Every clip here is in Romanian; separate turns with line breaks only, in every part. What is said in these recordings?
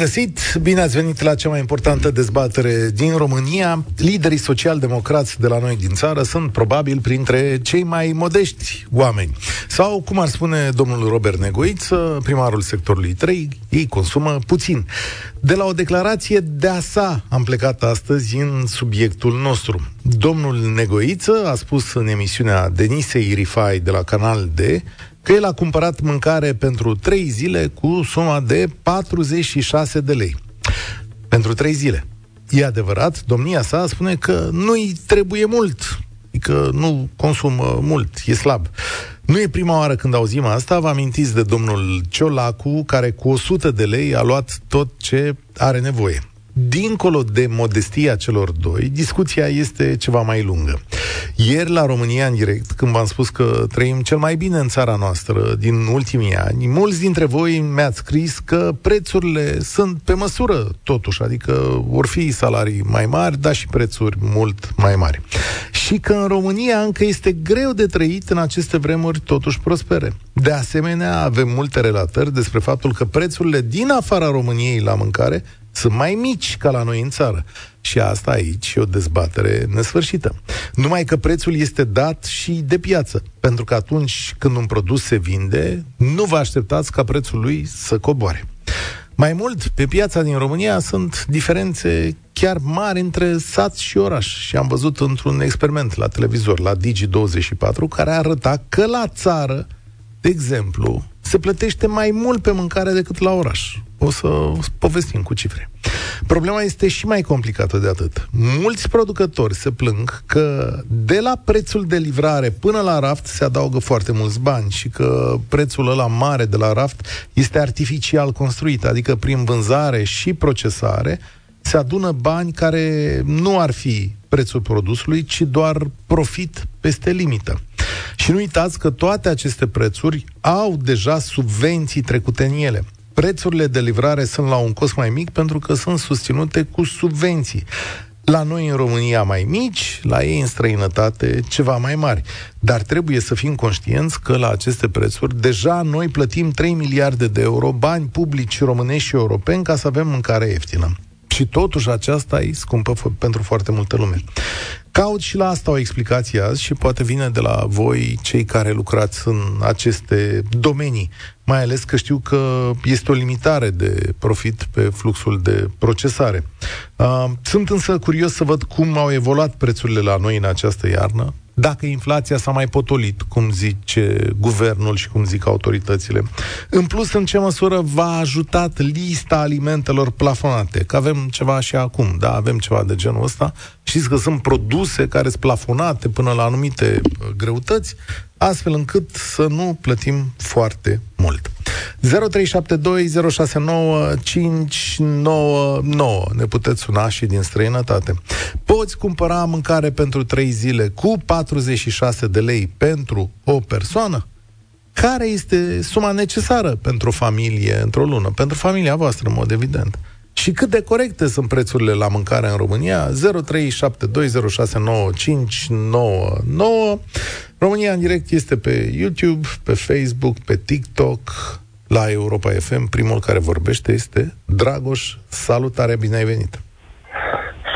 Bun găsit! Bine ați venit la cea mai importantă dezbatere din România. Liderii social-democrați de la noi din țară sunt probabil printre cei mai modești oameni. Sau, cum ar spune domnul Robert Negoiță, primarul sectorului 3, ei consumă puțin. De la o declarație de-a sa am plecat astăzi în subiectul nostru. Domnul Negoiță a spus în emisiunea Denisei Rifai de la Canal D că el a cumpărat mâncare pentru 3 zile cu suma de 46 de lei. Pentru 3 zile. E adevărat, domnia sa spune că nu-i trebuie mult, adică nu consumă mult, e slab. Nu e prima oară când auzim asta, vă amintiți de domnul Ciolacu, care cu 100 de lei a luat tot ce are nevoie dincolo de modestia celor doi, discuția este ceva mai lungă. Ieri, la România în direct, când v-am spus că trăim cel mai bine în țara noastră din ultimii ani, mulți dintre voi mi-ați scris că prețurile sunt pe măsură, totuși, adică vor fi salarii mai mari, dar și prețuri mult mai mari. Și că în România încă este greu de trăit în aceste vremuri totuși prospere. De asemenea, avem multe relatări despre faptul că prețurile din afara României la mâncare sunt mai mici ca la noi în țară. Și asta aici e o dezbatere nesfârșită. Numai că prețul este dat și de piață, pentru că atunci când un produs se vinde, nu vă așteptați ca prețul lui să coboare. Mai mult, pe piața din România sunt diferențe chiar mari între sat și oraș. Și am văzut într-un experiment la televizor, la Digi24, care arăta că la țară, de exemplu, se plătește mai mult pe mâncare decât la oraș. O să povestim cu cifre. Problema este și mai complicată de atât. Mulți producători se plâng că de la prețul de livrare până la raft se adaugă foarte mulți bani și că prețul ăla mare de la raft este artificial construit, adică prin vânzare și procesare se adună bani care nu ar fi prețul produsului, ci doar profit peste limită. Și nu uitați că toate aceste prețuri au deja subvenții trecute în ele. Prețurile de livrare sunt la un cost mai mic pentru că sunt susținute cu subvenții. La noi în România mai mici, la ei în străinătate ceva mai mari. Dar trebuie să fim conștienți că la aceste prețuri deja noi plătim 3 miliarde de euro bani publici românești și europeni ca să avem mâncare ieftină. Și totuși aceasta e scumpă f- pentru foarte multă lume. Caut și la asta o explicație azi și poate vine de la voi, cei care lucrați în aceste domenii, mai ales că știu că este o limitare de profit pe fluxul de procesare. Sunt însă curios să văd cum au evoluat prețurile la noi în această iarnă, dacă inflația s-a mai potolit, cum zice guvernul și cum zic autoritățile. În plus, în ce măsură v-a ajutat lista alimentelor plafonate? Că avem ceva și acum, da, avem ceva de genul ăsta. Știți că sunt produse care sunt plafonate până la anumite uh, greutăți, astfel încât să nu plătim foarte mult. 0372069599 Ne puteți suna și din străinătate. Poți cumpăra mâncare pentru 3 zile cu 46 de lei pentru o persoană? Care este suma necesară pentru o familie într-o lună? Pentru familia voastră, în mod evident. Și cât de corecte sunt prețurile la mâncare în România? 0372069599 România în direct este pe YouTube, pe Facebook, pe TikTok, la Europa FM. Primul care vorbește este Dragoș. Salutare, bine ai venit!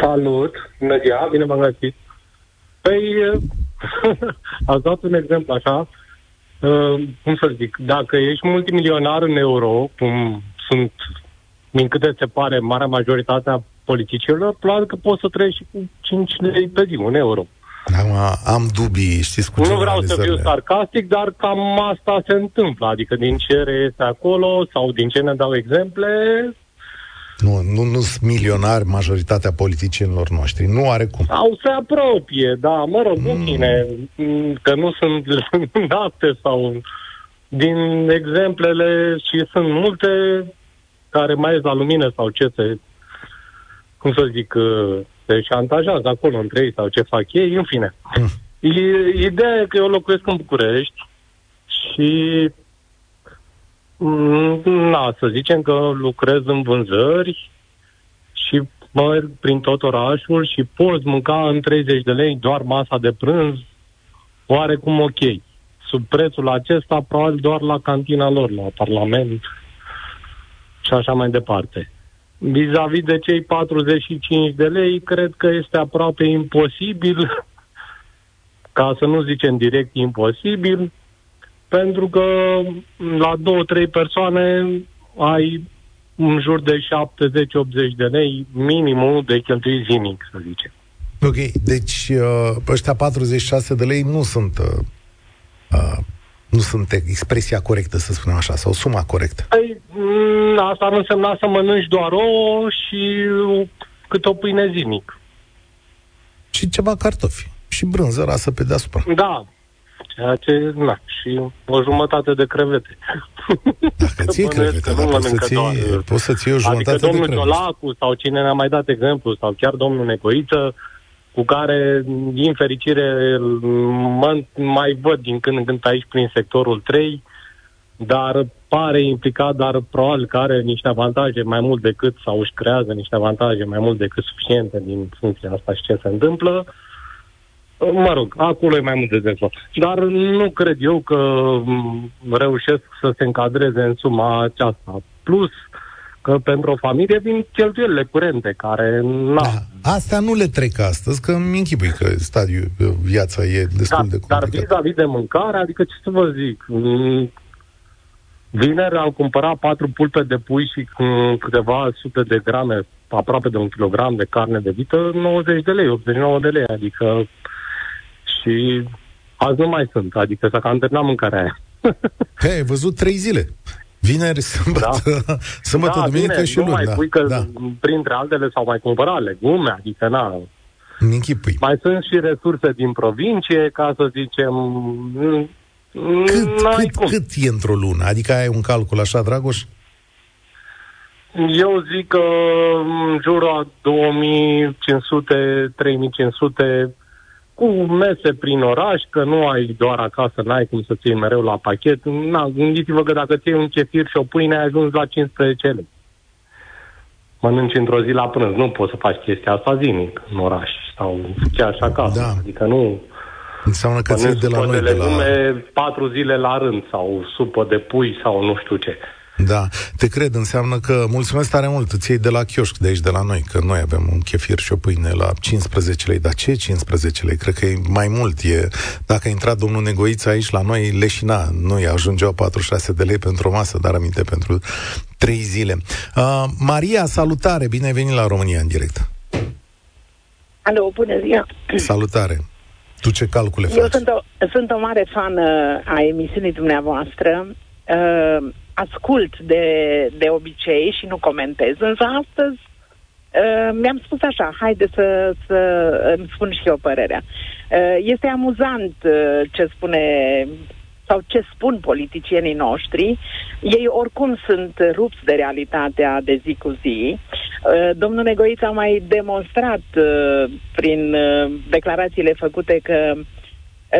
Salut! Bună ziua, bine v-am găsit! Păi, ați dat un exemplu așa, uh, cum să zic, dacă ești multimilionar în euro, cum sunt, din câte se pare, marea majoritate a politicilor, probabil că poți să trăiești și cu 5 lei pe zi, un euro.
Acum am dubii, știți, cu
Nu vreau să fiu sarcastic, dar cam asta se întâmplă. Adică din ce reiese acolo sau din ce ne dau exemple,
nu, nu, nu sunt milionari majoritatea politicienilor noștri. Nu are cum.
Au se apropie, da, mă rog, mm. bine, că nu sunt date sau din exemplele și sunt multe care mai ies la lumină sau ce se, cum să zic, uh, se șantajează acolo între ei sau ce fac ei, în fine. Mm. Ideea e că eu locuiesc în București și mm, na, să zicem că lucrez în vânzări și merg prin tot orașul și poți mânca în 30 de lei doar masa de prânz, oarecum ok. Sub prețul acesta, probabil doar la cantina lor, la Parlament și așa mai departe. Vis-a-vis de cei 45 de lei, cred că este aproape imposibil, ca să nu zicem direct imposibil, pentru că la două, trei persoane ai în jur de 70-80 de lei minimul de cheltuit zilnic, să zicem.
Ok, deci uh, ăștia 46 de lei nu sunt uh, uh, nu sunt expresia corectă, să spunem așa, sau suma corectă.
Păi, mm, asta ar însemna să mănânci doar ouă și cât o pâine zilnic.
Și ceva cartofi. Și brânză rasă pe deasupra.
Da, Ceea ce, na, și o jumătate de crevete.
Dacă ții crevete, dar poți să ții, doar, poți să ții o jumătate
adică domnul
de crevete.
Ciolacu sau cine ne-a mai dat exemplu, sau chiar domnul Necoiță, cu care, din fericire, mă mai văd din când în când aici prin sectorul 3, dar pare implicat, dar probabil că are niște avantaje mai mult decât, sau își creează niște avantaje mai mult decât suficiente din funcția asta și ce se întâmplă. Uh, Mă rog, acolo e mai mult de dezvoltat. Dar nu cred eu că reușesc să se încadreze în suma aceasta. Plus că pentru o familie vin cheltuielile curente, care... Na.
Da, astea nu le trec astăzi, că îmi închipui că stadiul, viața e destul
dar,
de complicat.
Dar vis-a-vis de mâncare, adică ce să vă zic, Vineri am cumpărat patru pulpe de pui și câteva sute de grame, aproape de un kilogram de carne de vită, 90 de lei, 89 de lei, adică și azi nu mai sunt, adică s-a cam terminat mâncarea aia.
He, ai văzut trei zile. Vineri, sâmbătă, da. sâmbătă
da,
duminică
bine,
și
nu
luni.
mai
da.
pui că,
da.
printre altele, s-au mai cumpărat legume, adică, na,
Închipui.
mai sunt și resurse din provincie, ca să zicem,
Cât,
n-ai
cât,
cum.
cât e într-o lună? Adică ai un calcul așa, Dragoș?
Eu zic că în jurul a 2500-3500 cu mese prin oraș, că nu ai doar acasă, n-ai cum să ții mereu la pachet. Na, gândiți-vă că dacă ții un chefir și o pâine, ai ajuns la 15 lei. Mănânci într-o zi la prânz. Nu poți să faci chestia asta zilnic în oraș sau chiar și acasă.
Da.
Adică nu...
Înseamnă că ții de la
supă
noi,
de
de la...
legume patru zile la rând sau supă de pui sau nu știu ce.
Da, te cred, înseamnă că mulțumesc tare mult, îți iei de la chioșc de aici, de la noi, că noi avem un chefir și o pâine la 15 lei. Dar ce 15 lei? Cred că e mai mult. E, dacă a intrat domnul Negoiță aici la noi, leșina, nu i ajungeau 46 de lei pentru o masă, dar aminte pentru 3 zile. Uh, Maria, salutare, bine ai venit la România în direct.
Alo, bună ziua!
Salutare! Tu ce calcule faci?
Eu sunt o, sunt o mare fan a emisiunii dumneavoastră. Uh, ascult de, de obicei și nu comentez, însă astăzi uh, mi-am spus așa, haide să, să îmi spun și eu părerea. Uh, este amuzant uh, ce spune sau ce spun politicienii noștri, ei oricum sunt rupți de realitatea de zi cu zi. Uh, domnul Negoiț a mai demonstrat uh, prin uh, declarațiile făcute că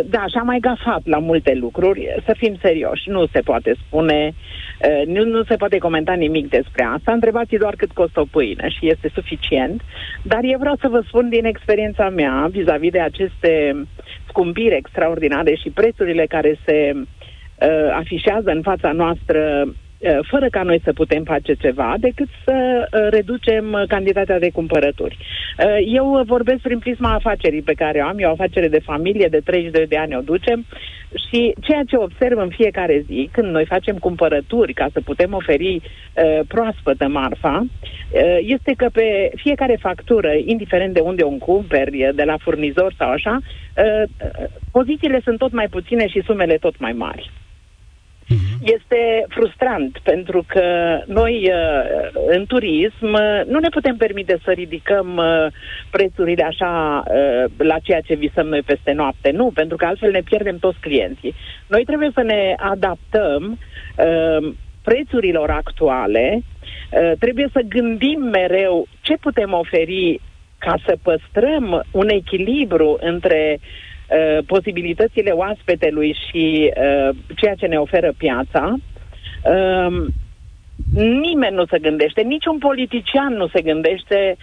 da, și-a mai gafat la multe lucruri, să fim serioși, nu se poate spune, nu, nu se poate comenta nimic despre asta, întrebați doar cât costă o pâine și este suficient, dar eu vreau să vă spun din experiența mea vis-a-vis de aceste scumpiri extraordinare și prețurile care se uh, afișează în fața noastră Uh, fără ca noi să putem face ceva, decât să uh, reducem uh, cantitatea de cumpărături. Eu vorbesc prin prisma afacerii pe care o am, eu o afacere de familie, de 32 de ani o ducem și ceea ce observ în fiecare zi, când noi facem cumpărături ca să putem oferi proaspătă marfa, este că pe fiecare factură, indiferent de unde o cumperi, de la furnizor sau așa, pozițiile sunt tot mai puține și sumele tot mai mari. Uh-huh. Este frustrant pentru că noi uh, în turism uh, nu ne putem permite să ridicăm uh, prețurile așa la ceea ce visăm noi peste noapte. Nu, pentru că altfel ne pierdem toți clienții. Noi trebuie să ne adaptăm prețurilor actuale, trebuie să gândim mereu ce putem oferi ca să păstrăm un echilibru între uh, Uh, posibilitățile oaspetelui și uh, ceea ce ne oferă piața. Uh, Nimeni nu se gândește, niciun politician nu se gândește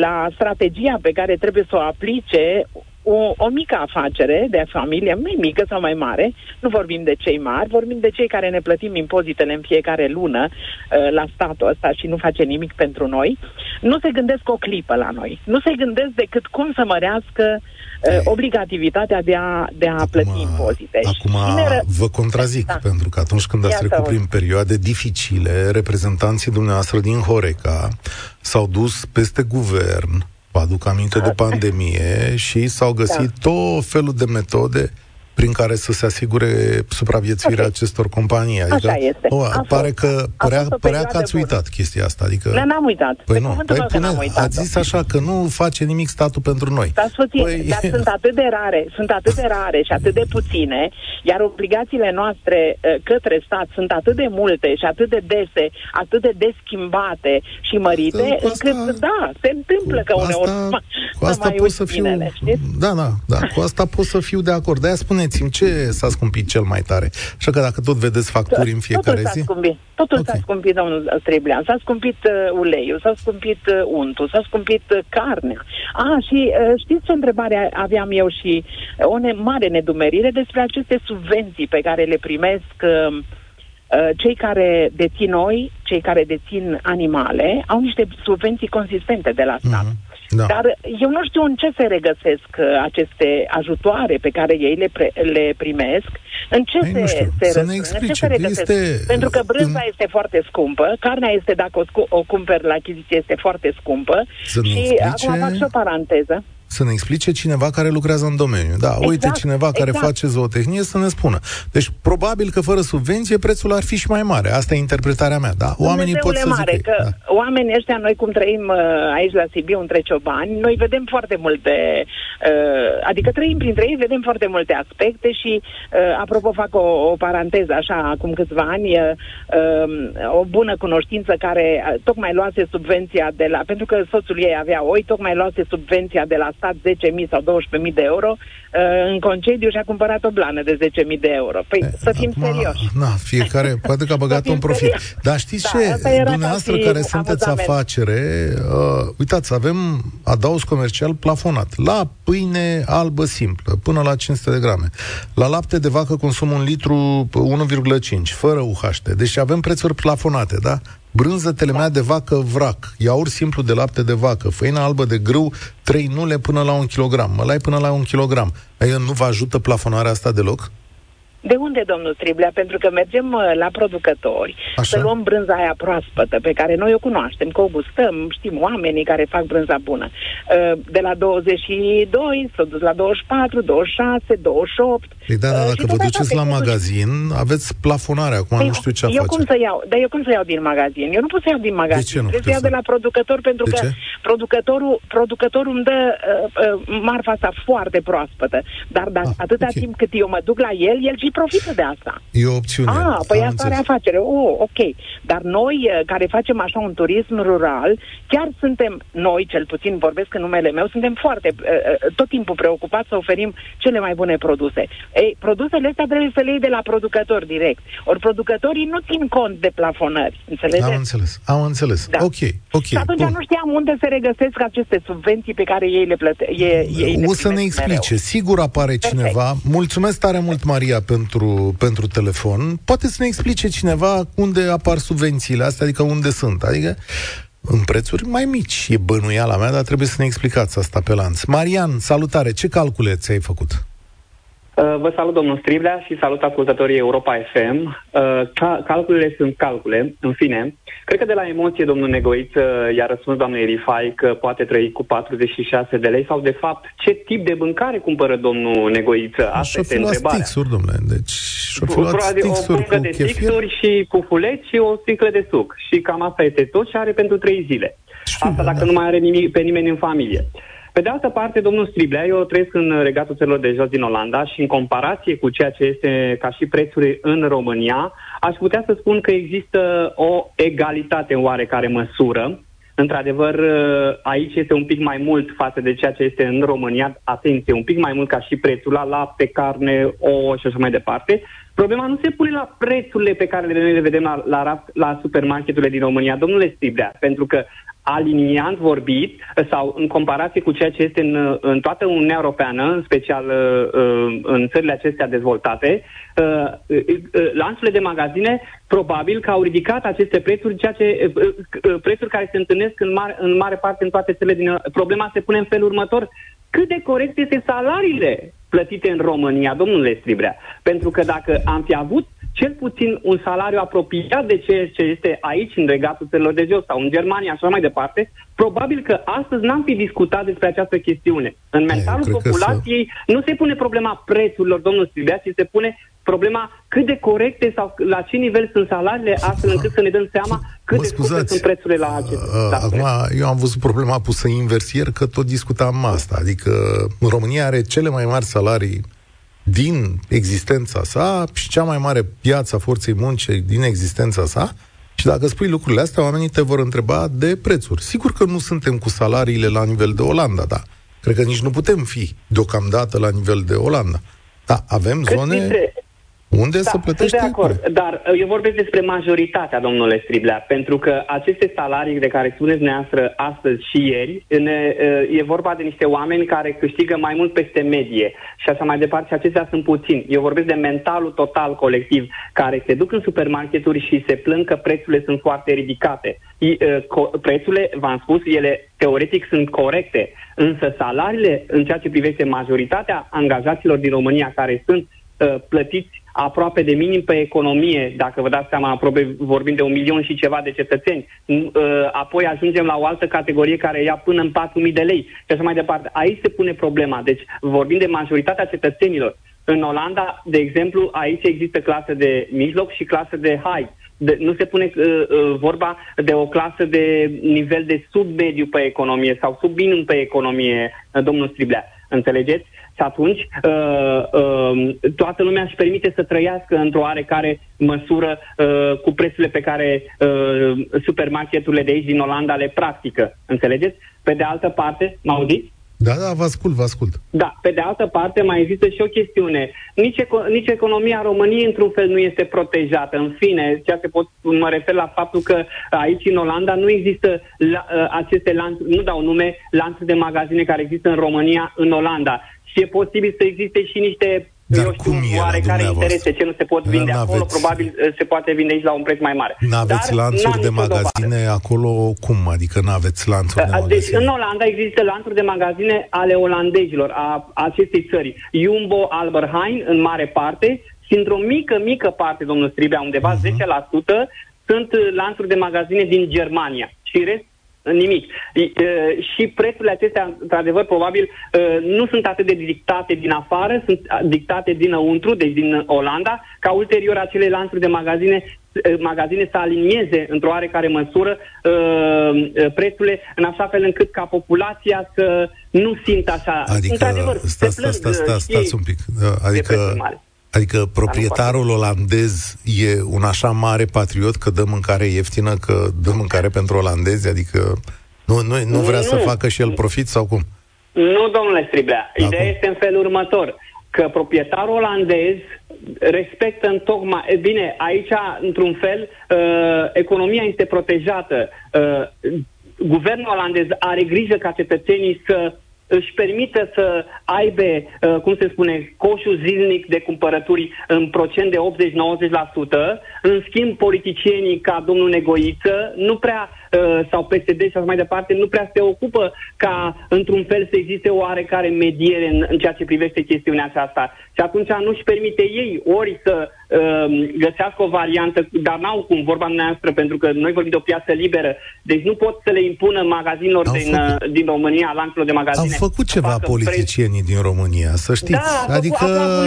la strategia pe care trebuie să o aplice o, o mică afacere de familie, mai mică sau mai mare, nu vorbim de cei mari, vorbim de cei care ne plătim impozitele în fiecare lună uh, la statul ăsta și nu face nimic pentru noi, nu se gândesc o clipă la noi. Nu se gândesc decât cum să mărească uh, obligativitatea de a, de a acum, plăti impozite.
Acum Cine vă contrazic, da. pentru că atunci când ați trecut prin perioade dificile, reprezentanții dumneavoastră din Horeca s-au dus peste guvern, Vă aduc aminte de pandemie și s-au găsit da. tot felul de metode prin care să se asigure supraviețuirea okay. acestor companii.
Adică, Așa este. O,
a pare fost, că părea, părea că ați uitat bună. chestia asta. Adică,
da, n-am uitat.
Păi nu, păi pune, ați zis așa că nu face nimic statul pentru noi.
Dar, puțin, păi... dar sunt atât de rare, sunt atât de rare și atât de puține, iar obligațiile noastre uh, către stat sunt atât de multe și atât de dese, atât de deschimbate și mărite, asta, încât, da, se întâmplă că uneori asta,
cu asta pot să fiu, minele, da, da, da, cu asta pot să fiu de acord. De-aia spune spuneți-mi ce s-a scumpit cel mai tare. Așa că dacă tot vedeți facturi în fiecare
Totul
zi...
S-a scumpit. Totul okay. s-a scumpit, domnul Streblean. S-a scumpit uh, uleiul, s-a scumpit uh, untul, s-a scumpit uh, carnea. Ah, și uh, știți ce întrebare aveam eu și uh, o ne- mare nedumerire despre aceste subvenții pe care le primesc uh, uh, cei care dețin noi, cei care dețin animale, au niște subvenții consistente de la stat. Mm-hmm. Da. Dar eu nu știu în ce se regăsesc uh, aceste ajutoare pe care ei le, pre, le primesc, în ce Ei, se, știu, se, să ne explice. ce se regăsesc. Este... Pentru că brânza în... este foarte scumpă, carnea este, dacă o, scu- o cumperi la achiziție, este foarte scumpă.
Să
și
explice...
acum fac și o paranteză
să ne explice cineva care lucrează în domeniu. Da, exact, uite, cineva care exact. face zootehnie să ne spună. Deci, probabil că fără subvenție prețul ar fi și mai mare. Asta e interpretarea mea, da? Oamenii pot să mare, zică,
că da. oamenii ăștia, noi cum trăim uh, aici la Sibiu, între ciobani, noi vedem foarte multe, uh, adică trăim printre ei, vedem foarte multe aspecte și, uh, apropo, fac o, o paranteză, așa, acum câțiva ani, o bună cunoștință care tocmai luase subvenția de la, pentru că soțul ei avea oi, tocmai luase subvenția de la stat 10.000 sau 12.000 de euro uh, în concediu și a cumpărat o blană de 10.000 de euro. Păi e, să fim acum, serioși.
Na, fiecare poate că a băgat un profit. Dar știți da, ce? Dumneavoastră care sunteți amuzament. afacere, uh, uitați, avem adaus comercial plafonat. La pâine albă simplă, până la 500 de grame. La lapte de vacă consum un litru 1,5, fără UHT. Deci avem prețuri plafonate, da? brânză telemea de vacă vrac, iaurt simplu de lapte de vacă, făină albă de grâu, 3 nule până la un kilogram, mălai până la un kilogram. Adică nu vă ajută plafonarea asta deloc?
De unde, domnul Striblea? Pentru că mergem uh, la producători Așa. să luăm brânza aia proaspătă, pe care noi o cunoaștem, că o gustăm, știm oamenii care fac brânza bună. Uh, de la 22 s-a dus la 24, 26, 28.
Păi da, da, uh, dacă vă duceți la magazin, aveți plafonare acum, păi, nu știu ce
eu face. cum să iau? Dar eu cum să iau din magazin? Eu nu pot să iau din magazin. De ce nu Trebuie să iau de la producător, pentru de că ce? producătorul, producătorul îmi dă uh, uh, marfa asta foarte proaspătă. Dar dacă, ah, atâta okay. timp cât eu mă duc la el, el și profită de asta.
E o opțiune.
Ah, păi asta are afacere. Oh, ok. Dar noi, uh, care facem așa un turism rural, chiar suntem, noi cel puțin vorbesc în numele meu, suntem foarte, uh, uh, tot timpul preocupați să oferim cele mai bune produse. Ei, produsele astea trebuie să le iei de la producător direct. Ori producătorii nu țin cont de plafonări. Înțelegeți?
Am înțeles. Am înțeles. Da. Ok, ok. Și
atunci Bun. nu știam unde se regăsesc aceste subvenții pe care ei le plătesc.
O să ne explice. Mereu. Sigur apare Perfect. cineva. Mulțumesc tare mult, Maria, pentru, pentru telefon. Poate să ne explice cineva unde apar subvențiile astea, adică unde sunt. Adică în prețuri mai mici. E bănuiala mea, dar trebuie să ne explicați asta pe lanț. Marian, salutare! Ce calcule ți-ai făcut?
Uh, vă salut, domnul Striblea, și salut ascultătorii Europa FM. Uh, cal- calculele sunt calcule, în fine. Cred că de la emoție, domnul Negoiț i-a răspuns doamnei Rifai că poate trăi cu 46 de lei sau, de fapt, ce tip de mâncare cumpără domnul Negoiț? Asta este întrebarea.
Stixuri, domnule. Deci, o
pungă de stixuri și cu fuleți și o sticlă de suc. Și cam asta este tot și are pentru trei zile. Asta dacă da. nu mai are nimic, pe nimeni în familie. Pe de altă parte, domnul Striblea, eu trăiesc în regatul țărilor de jos din Olanda și în comparație cu ceea ce este ca și prețuri în România, aș putea să spun că există o egalitate în oarecare măsură. Într-adevăr, aici este un pic mai mult față de ceea ce este în România. Atenție, un pic mai mult ca și prețul la lapte, carne, ouă și așa mai departe. Problema nu se pune la prețurile pe care noi le vedem la, la, la supermarketurile din România, domnule Stibrea, pentru că aliniant vorbit sau în comparație cu ceea ce este în, în toată Uniunea Europeană, în special uh, în țările acestea dezvoltate, uh, uh, lanțurile de magazine probabil că au ridicat aceste prețuri, ceea ce, prețuri care se întâlnesc în mare, în mare parte în toate țările din... Problema se pune în felul următor. Cât de corect este salariile plătite în România, domnule Stribrea? Pentru că dacă am fi avut cel puțin un salariu apropiat de ceea ce este aici, în regatul țărilor de jos sau în Germania, așa mai departe, probabil că astăzi n-am fi discutat despre această chestiune. În mentalul Ai, populației să... nu se pune problema prețurilor, domnul Stribea, ci se pune problema cât de corecte sau la ce nivel sunt salariile, astfel încât să ne dăm seama cât mă de scumpe sunt prețurile la acest uh,
Acum, eu am văzut problema pusă invers ieri, că tot discutam asta. Adică România are cele mai mari salarii din existența sa și cea mai mare piață a forței muncii din existența sa. Și dacă spui lucrurile astea, oamenii te vor întreba de prețuri. Sigur că nu suntem cu salariile la nivel de Olanda, da. Cred că nici nu putem fi deocamdată la nivel de Olanda. Da, avem
Cât
zone...
Dintre,
unde da, să plătești?
de acord, dar uh, eu vorbesc despre majoritatea, domnule Striblea, pentru că aceste salarii de care spuneți neastră astăzi și ieri, ne, uh, e vorba de niște oameni care câștigă mai mult peste medie și așa mai departe și acestea sunt puțini. Eu vorbesc de mentalul total colectiv care se duc în supermarketuri și se plâng că prețurile sunt foarte ridicate. Uh, prețurile, v-am spus, ele teoretic sunt corecte, însă salariile în ceea ce privește majoritatea angajaților din România care sunt plătiți aproape de minim pe economie, dacă vă dați seama, aproape vorbim de un milion și ceva de cetățeni. Ă, apoi ajungem la o altă categorie care ia până în 4.000 de lei și așa mai departe. Aici se pune problema. Deci vorbim de majoritatea cetățenilor. În Olanda, de exemplu, aici există clasă de mijloc și clasă de high. De, nu se pune uh, uh, vorba de o clasă de nivel de sub-mediu pe economie sau sub minim pe economie, uh, domnul Striblea. Înțelegeți? Și atunci uh, uh, toată lumea își permite să trăiască într-o oarecare măsură uh, cu prețurile pe care uh, supermarketurile de aici din Olanda le practică. Înțelegeți? Pe de altă parte, mă auziți?
Da, da, vă ascult, vă ascult.
Da, pe de altă parte mai există și o chestiune. Nici, eco- nici economia României într-un fel nu este protejată. În fine, ceea ce pot, mă refer la faptul că aici în Olanda nu există la, uh, aceste lanțuri, nu dau nume, lanțuri de magazine care există în România, în Olanda. Și e posibil să existe și niște
dar
eu știu, cum e oarecare interese ce nu se pot vinde N-aveți... acolo, probabil uh, se poate vinde aici la un preț mai mare.
Nu aveți lanțuri de magazine dovadă. acolo cum? Adică nu aveți lanțuri de magazine?
Deci în Olanda există lanțuri de magazine ale olandezilor, a acestei țări. Jumbo, Albert Heijn, în mare parte, și într-o mică, mică parte, domnul Stribea, undeva uh-huh. 10%, sunt uh, lanțuri de magazine din Germania. Și rest nimic. Și prețurile acestea, într-adevăr, probabil nu sunt atât de dictate din afară, sunt dictate dinăuntru, deci din Olanda, ca ulterior acele lanțuri de magazine magazine să alinieze într-o oarecare măsură prețurile în așa fel încât ca populația să nu simtă așa.
Adică, într-adevăr, sta, sta, sta, sta, stați un pic. Adică, Adică proprietarul olandez e un așa mare patriot că dă mâncare ieftină, că dă mâncare pentru olandezi? Adică nu, nu, nu vrea nu. să facă și el profit sau cum?
Nu, domnule Striblea. Ideea Acum. este în felul următor că proprietarul olandez respectă în tocmai... Bine, aici, într-un fel, uh, economia este protejată. Uh, guvernul olandez are grijă ca cetățenii să își permită să aibă, uh, cum se spune, coșul zilnic de cumpărături în procent de 80-90%, în schimb politicienii ca domnul Negoiță nu prea Uh, sau PSD și așa mai departe, nu prea se ocupă ca, într-un fel, să existe o oarecare mediere în, în ceea ce privește chestiunea aceasta. Și atunci nu-și permite ei ori să uh, găsească o variantă, dar n-au cum, vorba noastră, pentru că noi vorbim de o piață liberă, deci nu pot să le impună magazinelor din, făcut... Uh, din România, lanțurilor de magazine.
Au făcut ceva politicienii preț... din România, să știți.
Da, adică...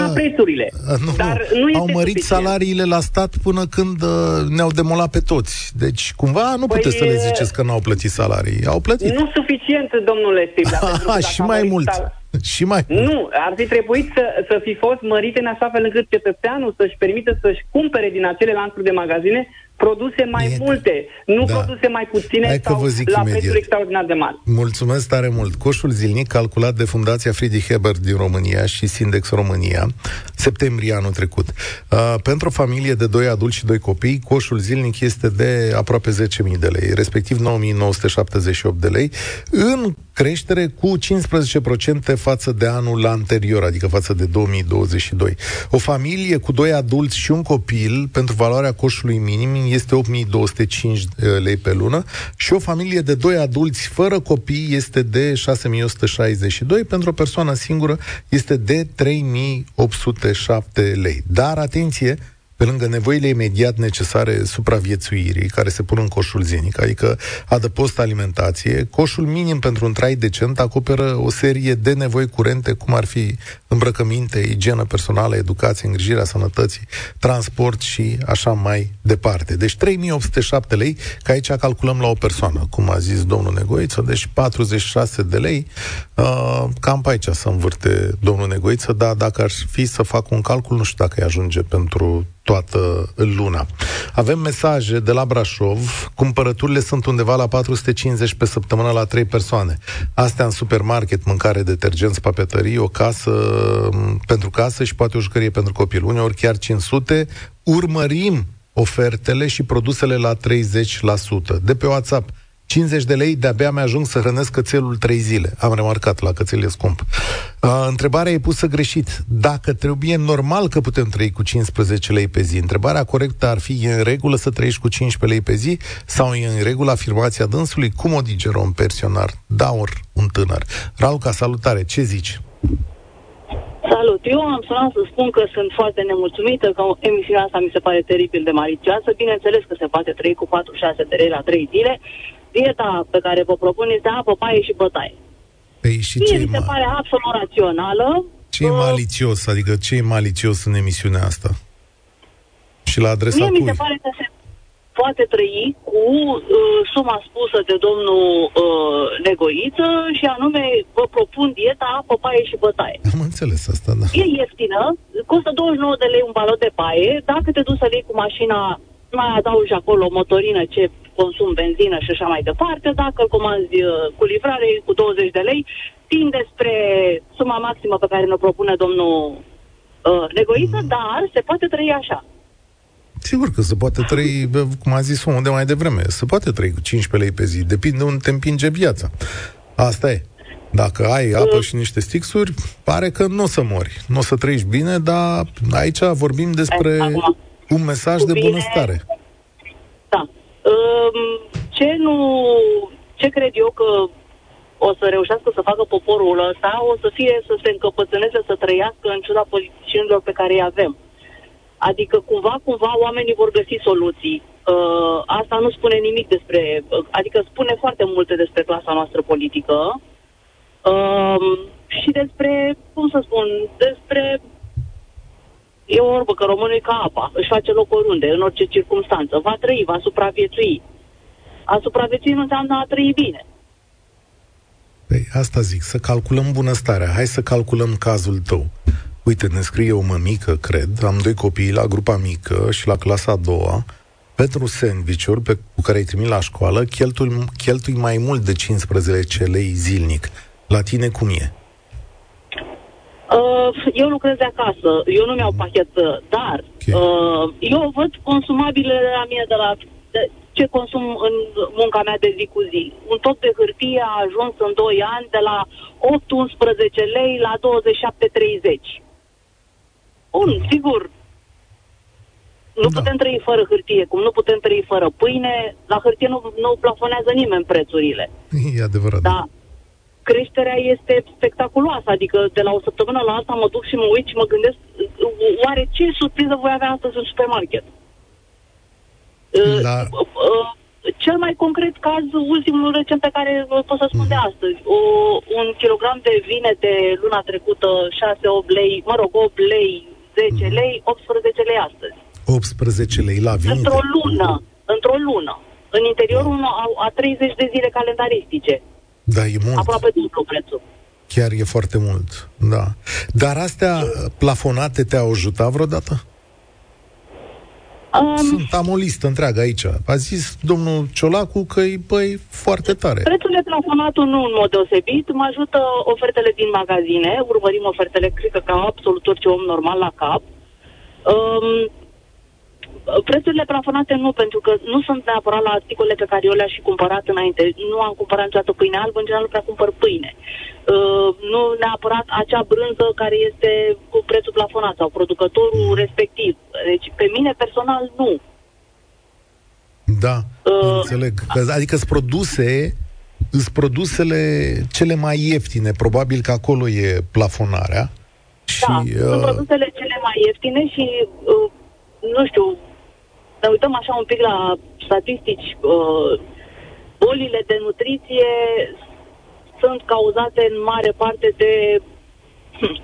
au prețurile.
Nu, dar nu este au mărit suficient. salariile la stat până când uh, ne-au demolat pe toți. Deci, cumva, nu păi, puteți să le ziceți că n-au plătit salarii. Au plătit.
Nu suficient, domnule Stibla.
Aha, și mai mult. Sal... Și mai
Nu, ar fi trebuit să, să fi fost mărite în așa fel încât cetățeanul să-și permită să-și cumpere din acele lanțuri de magazine produse mai
E-
multe, nu
Da.
produse mai puține
Hai că
sau
vă zic
la
imediat.
prețuri extraordinar de mari.
Mulțumesc tare mult. Coșul zilnic calculat de Fundația Friedrich Hebert din România și Sindex România, septembrie anul trecut. Uh, pentru o familie de doi adulți și doi copii, coșul zilnic este de aproape 10.000 de lei, respectiv 9.978 de lei, în creștere cu 15% față de anul anterior, adică față de 2022. O familie cu doi adulți și un copil, pentru valoarea coșului minim, este 8.205 lei pe lună și o familie de doi adulți fără copii este de 6.162, pentru o persoană singură este de 3.807 lei. Dar, atenție, pe lângă nevoile imediat necesare supraviețuirii, care se pun în coșul zilnic, adică adăpost alimentație, coșul minim pentru un trai decent acoperă o serie de nevoi curente, cum ar fi îmbrăcăminte, igienă personală, educație, îngrijirea sănătății, transport și așa mai departe. Deci 3807 lei, că aici calculăm la o persoană, cum a zis domnul Negoiță, deci 46 de lei, uh, cam pe aici să învârte domnul Negoiță, dar dacă ar fi să fac un calcul, nu știu dacă îi ajunge pentru toată luna. Avem mesaje de la Brașov, cumpărăturile sunt undeva la 450 pe săptămână la 3 persoane. Astea în supermarket, mâncare, detergenți, papetării, o casă m, pentru casă și poate o jucărie pentru copil. Uneori chiar 500. Urmărim ofertele și produsele la 30%. De pe WhatsApp, 50 de lei, de-abia mi-ajung să hrănesc cățelul 3 zile. Am remarcat, la cățel e scump. Uh, întrebarea e pusă greșit. Dacă trebuie, normal că putem trăi cu 15 lei pe zi. Întrebarea corectă ar fi, e în regulă să trăiești cu 15 lei pe zi sau e în regulă afirmația dânsului? Cum o digero un pensionar? Daur, un tânăr. Rauca, salutare, ce zici?
Salut! Eu am sunat să spun că sunt foarte nemulțumită, că emisiunea asta mi se pare teribil de malicioasă. Bineînțeles că se poate trăi cu 4-6 de lei la 3 zile. Dieta pe care vă propun este apă, paie și bătaie.
Păi și ce
Mie
e,
mi se
ma-
pare absolut rațională.
ce e
Uh,
malițios? Adică ce e malițios în emisiunea asta? Și la adresa
Mie mi
cui?
se pare că se poate trăi cu uh, suma spusă de domnul uh, Negoiță și anume vă propun dieta apă, paie și bătaie.
Am înțeles asta, da.
E ieftină, costă 29 de lei un balot de paie. Dacă te duci să le iei cu mașina, mai adaugi acolo o motorină ce consum benzină și așa mai departe. Dacă îl comanzi uh, cu livrare, e cu 20 de lei. Tinde spre suma maximă pe care ne propune domnul uh, Negoiță,
Mm.
dar se poate trăi așa.
Sigur că se poate trăi, bă, cum a zis unul de mai devreme, se poate trăi cu 15 lei pe zi, depinde unde te împinge viața. Asta e. Dacă ai apă și niște stixuri, pare că nu o să mori. Nu o să trăiești bine, dar aici vorbim despre
Acum,
un mesaj
cu
de
bine-
bunăstare.
Da. Um, Ce nu... Ce cred eu că o să reușească să facă poporul ăsta, o să fie să se încăpățâneze, să trăiască în ciuda politicienilor pe care îi avem. Adică cumva, cumva oamenii vor găsi soluții. Uh, asta nu spune nimic despre, uh, adică spune foarte multe despre clasa noastră politică uh, și despre, cum să spun, despre E o orbă că românul e ca apa, își face loc oriunde, în orice circunstanță. Va trăi, va supraviețui. A supraviețui nu înseamnă a trăi bine.
Păi asta zic, să calculăm bunăstarea. Hai să calculăm cazul tău. Uite, ne scrie o mămică, cred, am doi copii la grupa mică și la clasa a doua, pentru sandvișuri pe, cu care îi trimit la școală, cheltui, cheltui mai mult de 15 lei zilnic. La tine cum e?
Uh, eu lucrez de acasă, eu nu mi-au pachet, uh, dar
Ok.
uh, eu văd consumabilele de la mine, de la de, ce consum în munca mea de zi cu zi. Un top de hârtie a ajuns în 2 ani de la 8-11 lei la 27-30. Bun, sigur, nu
Da.
putem trăi fără hârtie, cum nu putem trăi fără pâine, la hârtie nu, nu plafonează nimeni prețurile.
E adevărat.
Da. Creșterea este spectaculoasă, adică de la o săptămână la alta mă duc și mă uit și mă gândesc oare ce surpriză voi avea astăzi în supermarket?
La-
Uh, uh, Cel mai concret caz, ultimul recent pe care uh, pot să spun de astăzi. O, un kilogram de vine de luna trecută, 6-8 lei, mă rog, 8 lei, 10 lei, 18 lei astăzi.
18 lei la vinite.
Într-o lună, într-o lună. În interiorul unor- a, a 30 de zile calendaristice.
Da, e mult.
Aproape dublu prețul.
Chiar e foarte mult. Da. Dar astea plafonate te-au ajutat vreodată? Um, Sunt, am o listă întreagă aici. A zis domnul Ciolacu că e, băi, foarte tare.
Prețul plafonatul nu în mod deosebit, mă ajută ofertele din magazine, urmărim ofertele, cred că ca absolut orice om normal la cap. Um, prețurile plafonate nu, pentru că nu sunt neapărat la articole pe care eu le-aș fi cumpărat înainte. Nu am cumpărat niciodată pâine albă, în general nu prea cumpăr pâine. Uh, nu neapărat acea brânză care este cu prețul plafonat sau producătorul mm. respectiv. Deci, pe mine personal, nu.
Da, uh, înțeleg. Adică sunt produse sunt produsele cele mai ieftine, probabil că acolo e plafonarea.
Da, și, uh... sunt produsele cele mai ieftine și, uh, nu știu, ne uităm așa un pic la statistici, uh, bolile de nutriție sunt cauzate în mare parte de hm,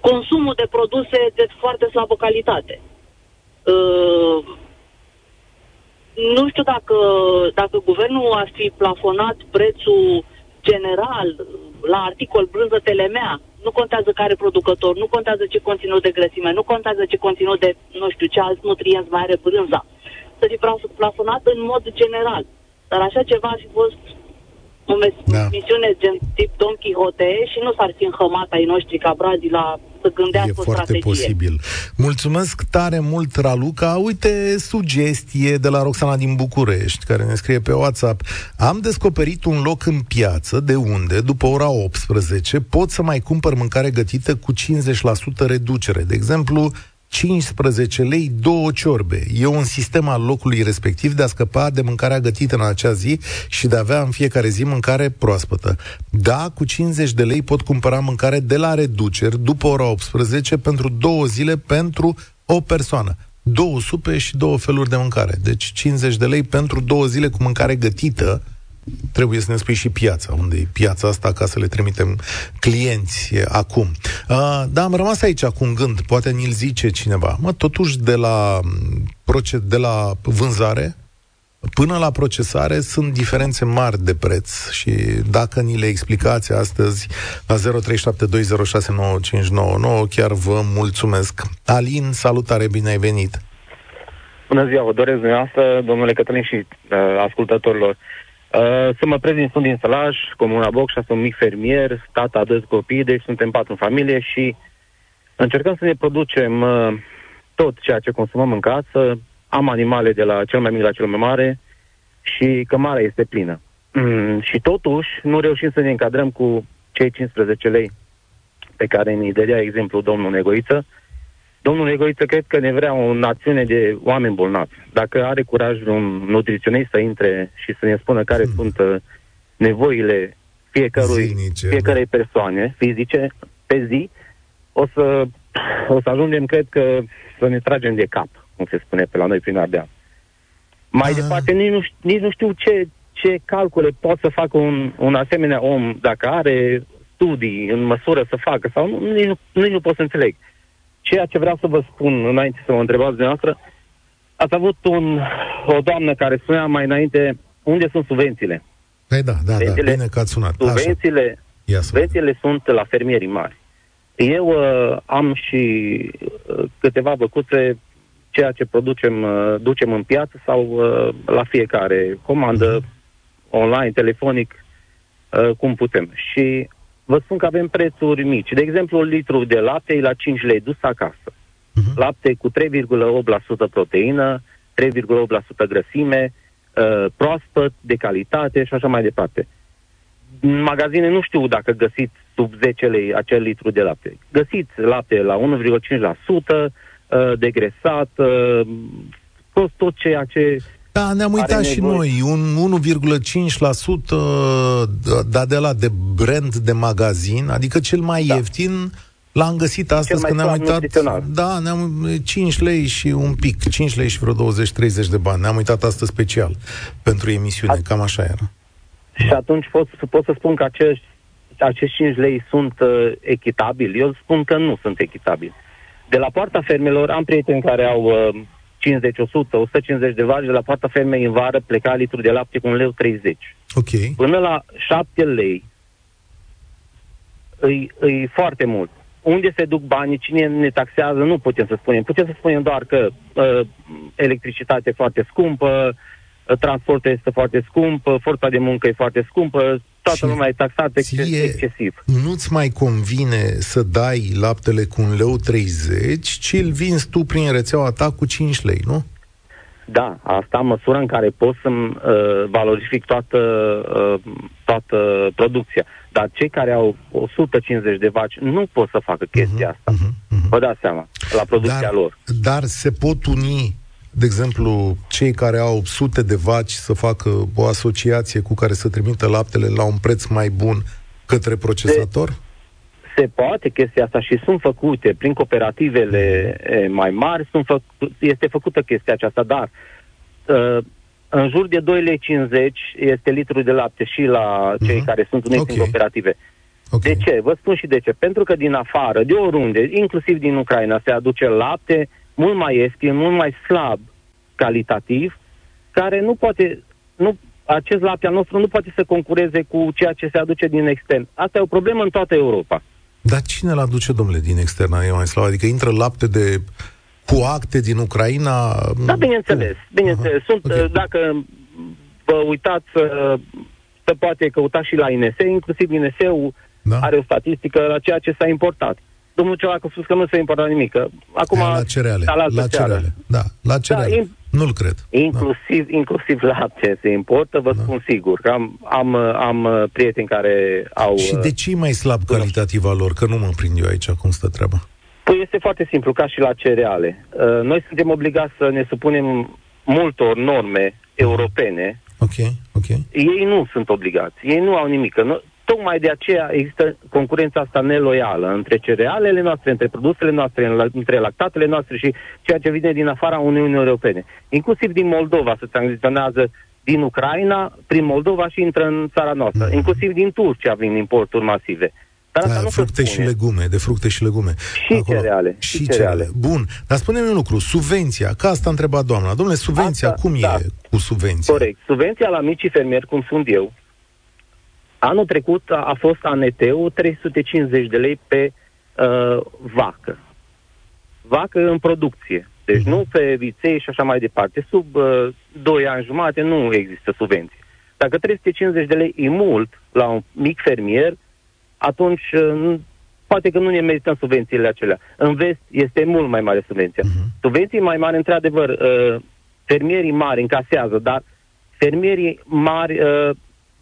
consumul de produse de foarte slabă calitate. Uh, nu știu dacă, dacă guvernul ar fi plafonat prețul general la articol brânză telemea, nu contează care producător, nu contează ce conținut de grăsime, nu contează ce conținut de, nu știu, ce alți nutrienți mai are brânza. Să fi plafonat în mod general. Dar așa ceva ar fi fost o da. misiune gen tip Don Quixote și nu s-ar fi înhămat ai noștri ca brazii la să gândească
e o foarte
strategie.
posibil. Mulțumesc tare mult, Raluca. Uite, sugestie de la Roxana din București, care ne scrie pe WhatsApp. Am descoperit un loc în piață de unde, după ora 18, pot să mai cumpăr mâncare gătită cu 50% reducere. De exemplu, 15 lei, două ciorbe. E un sistem al locului respectiv de a scăpa de mâncarea gătită în acea zi și de a avea în fiecare zi mâncare proaspătă. Da, cu 50 de lei pot cumpăra mâncare de la reduceri după ora 18 pentru două zile pentru o persoană. Două supe și două feluri de mâncare. Deci 50 de lei pentru două zile cu mâncare gătită, trebuie să ne spui și piața, unde e piața asta ca să le trimitem clienți acum. Uh, da, am rămas aici cu un gând, poate ni-l zice cineva. Mă, totuși de la, de la vânzare până la procesare sunt diferențe mari de preț și dacă ni le explicați astăzi la 0372069599 chiar vă mulțumesc. Alin, salutare, bine ai venit!
Bună ziua, vă doresc dumneavoastră, domnule Cătălin și uh, ascultătorilor. Uh, Uh, să mă prezint, sunt din Sălaș, Comuna Bocșa, sunt mic fermier, tata, doi copii, deci suntem patru în familie și încercăm să ne producem uh, tot ceea ce consumăm în casă. Am animale de la cel mai mic la cel mai mare și cămara este plină. Mm, și totuși nu reușim să ne încadrăm cu cei 15 lei pe care ne dădea exemplu domnul Negoiță. Domnul Egoiță cred că ne vrea o națiune de oameni bolnavi. Dacă are curaj un nutriționist să intre și să ne spună care hmm. sunt uh, nevoile fiecărui, Zinice, fiecarei da. persoane fizice pe zi, o să, o să ajungem, cred că, să ne tragem de cap, cum se spune pe la noi prin Ardeal. Mai ah. departe, nici nu, nici nu știu ce, ce calcule pot să facă un, un asemenea om dacă are studii în măsură să facă sau nu, nici, nu, nici nu pot să înțeleg. Ceea ce vreau să vă spun înainte să mă întrebați dumneavoastră, ați avut un, o doamnă care spunea mai înainte unde sunt subvențiile.
Păi da, da, da, bine că ați sunat.
Subvențiile, subvențiile sunt la fermierii mari. Eu uh, am și uh, câteva băcuțe ceea ce producem, uh, ducem în piață sau uh, la fiecare comandă uh-huh. online, telefonic, uh, cum putem. Și vă spun că avem prețuri mici. De exemplu, un litru de lapte e la 5 lei dus acasă. Uh-huh. Lapte cu 3,8% proteină, 3,8% grăsime, uh, proaspăt, de calitate și așa mai departe. În magazine nu știu dacă găsiți sub 10 lei acel litru de lapte. Găsiți lapte la 1,5%, uh, degresat, uh, tot ceea ce
da, ne-am uitat și noi, un 1,5% da, de la de brand de magazin, adică cel mai da. ieftin L-am găsit astăzi când ne-am uitat. Da, ne-am 5 lei și un pic, 5 lei și vreo 20-30 de bani. Ne-am uitat astăzi special pentru emisiune, A- cam așa era.
Și atunci pot, pot să spun că acești, acești 5 lei sunt uh, echitabili. Eu spun că nu sunt echitabili. De la poarta fermelor am prieteni care au uh, 50, 100, 150 de vaci de la poarta fermei în vară pleca litru de lapte cu un leu 30.
Ok.
Până la 7 lei îi, îi foarte mult. unde se duc banii, cine ne taxează, nu putem să spunem. Putem să spunem doar că uh, electricitatea e foarte scumpă, uh, transportul este foarte scump, uh, forța de muncă e foarte scumpă, toată
Și
lumea e taxată
ție
exces- excesiv.
Nu-ți mai convine să dai laptele cu un leu 30, ci îl vinzi tu prin rețeaua ta cu 5 lei, nu?
Da, asta în măsură în care pot să-mi uh, valorific toată, uh, toată producția. Dar cei care au 150 de vaci nu pot să facă chestia asta.
uh-huh.
Vă dați seama, la producția
Dar,
lor.
dar se pot uni, de exemplu, cei care au sute de vaci să facă o asociație cu care să trimită laptele la un preț mai bun către procesator?
Se poate chestia asta și sunt făcute prin cooperativele e, mai mari, sunt făcu- este făcută chestia aceasta, dar uh, în jur de 2,50 lei este litru de lapte și la cei
Mhm.
care sunt uniți
Ok.
în cooperative.
Ok.
De ce? Vă spun și de ce. Pentru că din afară, de oriunde, inclusiv din Ucraina, se aduce lapte mult mai ieftin, mult mai slab calitativ, care nu poate, nu, acest lapte al nostru nu poate să concureze cu ceea ce se aduce din extern. Asta e o problemă în toată Europa.
Dar cine îl aduce, domnule, din externă? E mai slab? Adică intră lapte de cu acte din Ucraina?
Da, bineînțeles. bineînțeles.
Aha,
Sunt,
ok.
uh, dacă vă uitați, uh, se poate căuta și la INS, inclusiv INS-ul
Da?
are o statistică la ceea ce s-a importat. Domnul Ciovac a spus că nu s-a importat nimic. că Acum,
Aia la cereale.
la altă
La
seară.
cereale. Da, la cereale.
in-
Nu-l cred.
Inclusiv, inclusiv lapte se importă, vă
Da.
spun sigur. Că am, am, am uh, prieteni care au...
Și
uh,
de ce e mai slab calitativ al lor? Că nu mă prind eu aici cum stă treaba.
Păi este foarte simplu, ca și la cereale. Uh, Noi suntem obligați să ne supunem multor norme europene.
Ok, ok.
Ei nu sunt obligați, ei nu au nimic. Nu, tocmai de aceea există concurența asta neloială între cerealele noastre, între produsele noastre, între lactatele noastre și ceea ce vine din afara Uniunii Europene. Inclusiv din Moldova se tranziționează din Ucraina, prin Moldova și intră în țara noastră. Inclusiv din Turcia vin importuri masive. Dar asta
Da,
nu se
fructe și
spune.
legume, de fructe și legume.
Și cereale,
Și,
și
cereale.
cereale.
Bun. Dar spune-mi un lucru, subvenția, că asta a întrebat doamna. Domnule, subvenția,
Asta,
cum
da.
e cu subvenția?
Corect. Subvenția la micii fermieri, cum sunt eu, anul trecut a, a fost ANT-ul 350 de lei pe uh, vacă. Vacă în producție. Deci
Mhm.
nu pe viței și așa mai departe. Sub uh, 2 ani jumate nu există subvenție. Dacă 350 de lei e mult la un mic fermier, atunci uh, nu- poate că nu ne merităm subvențiile acelea. În vest este mult mai mare subvenția.
Mhm.
Subvenții mai mari, într-adevăr, uh, fermierii mari încasează, dar fermierii mari uh,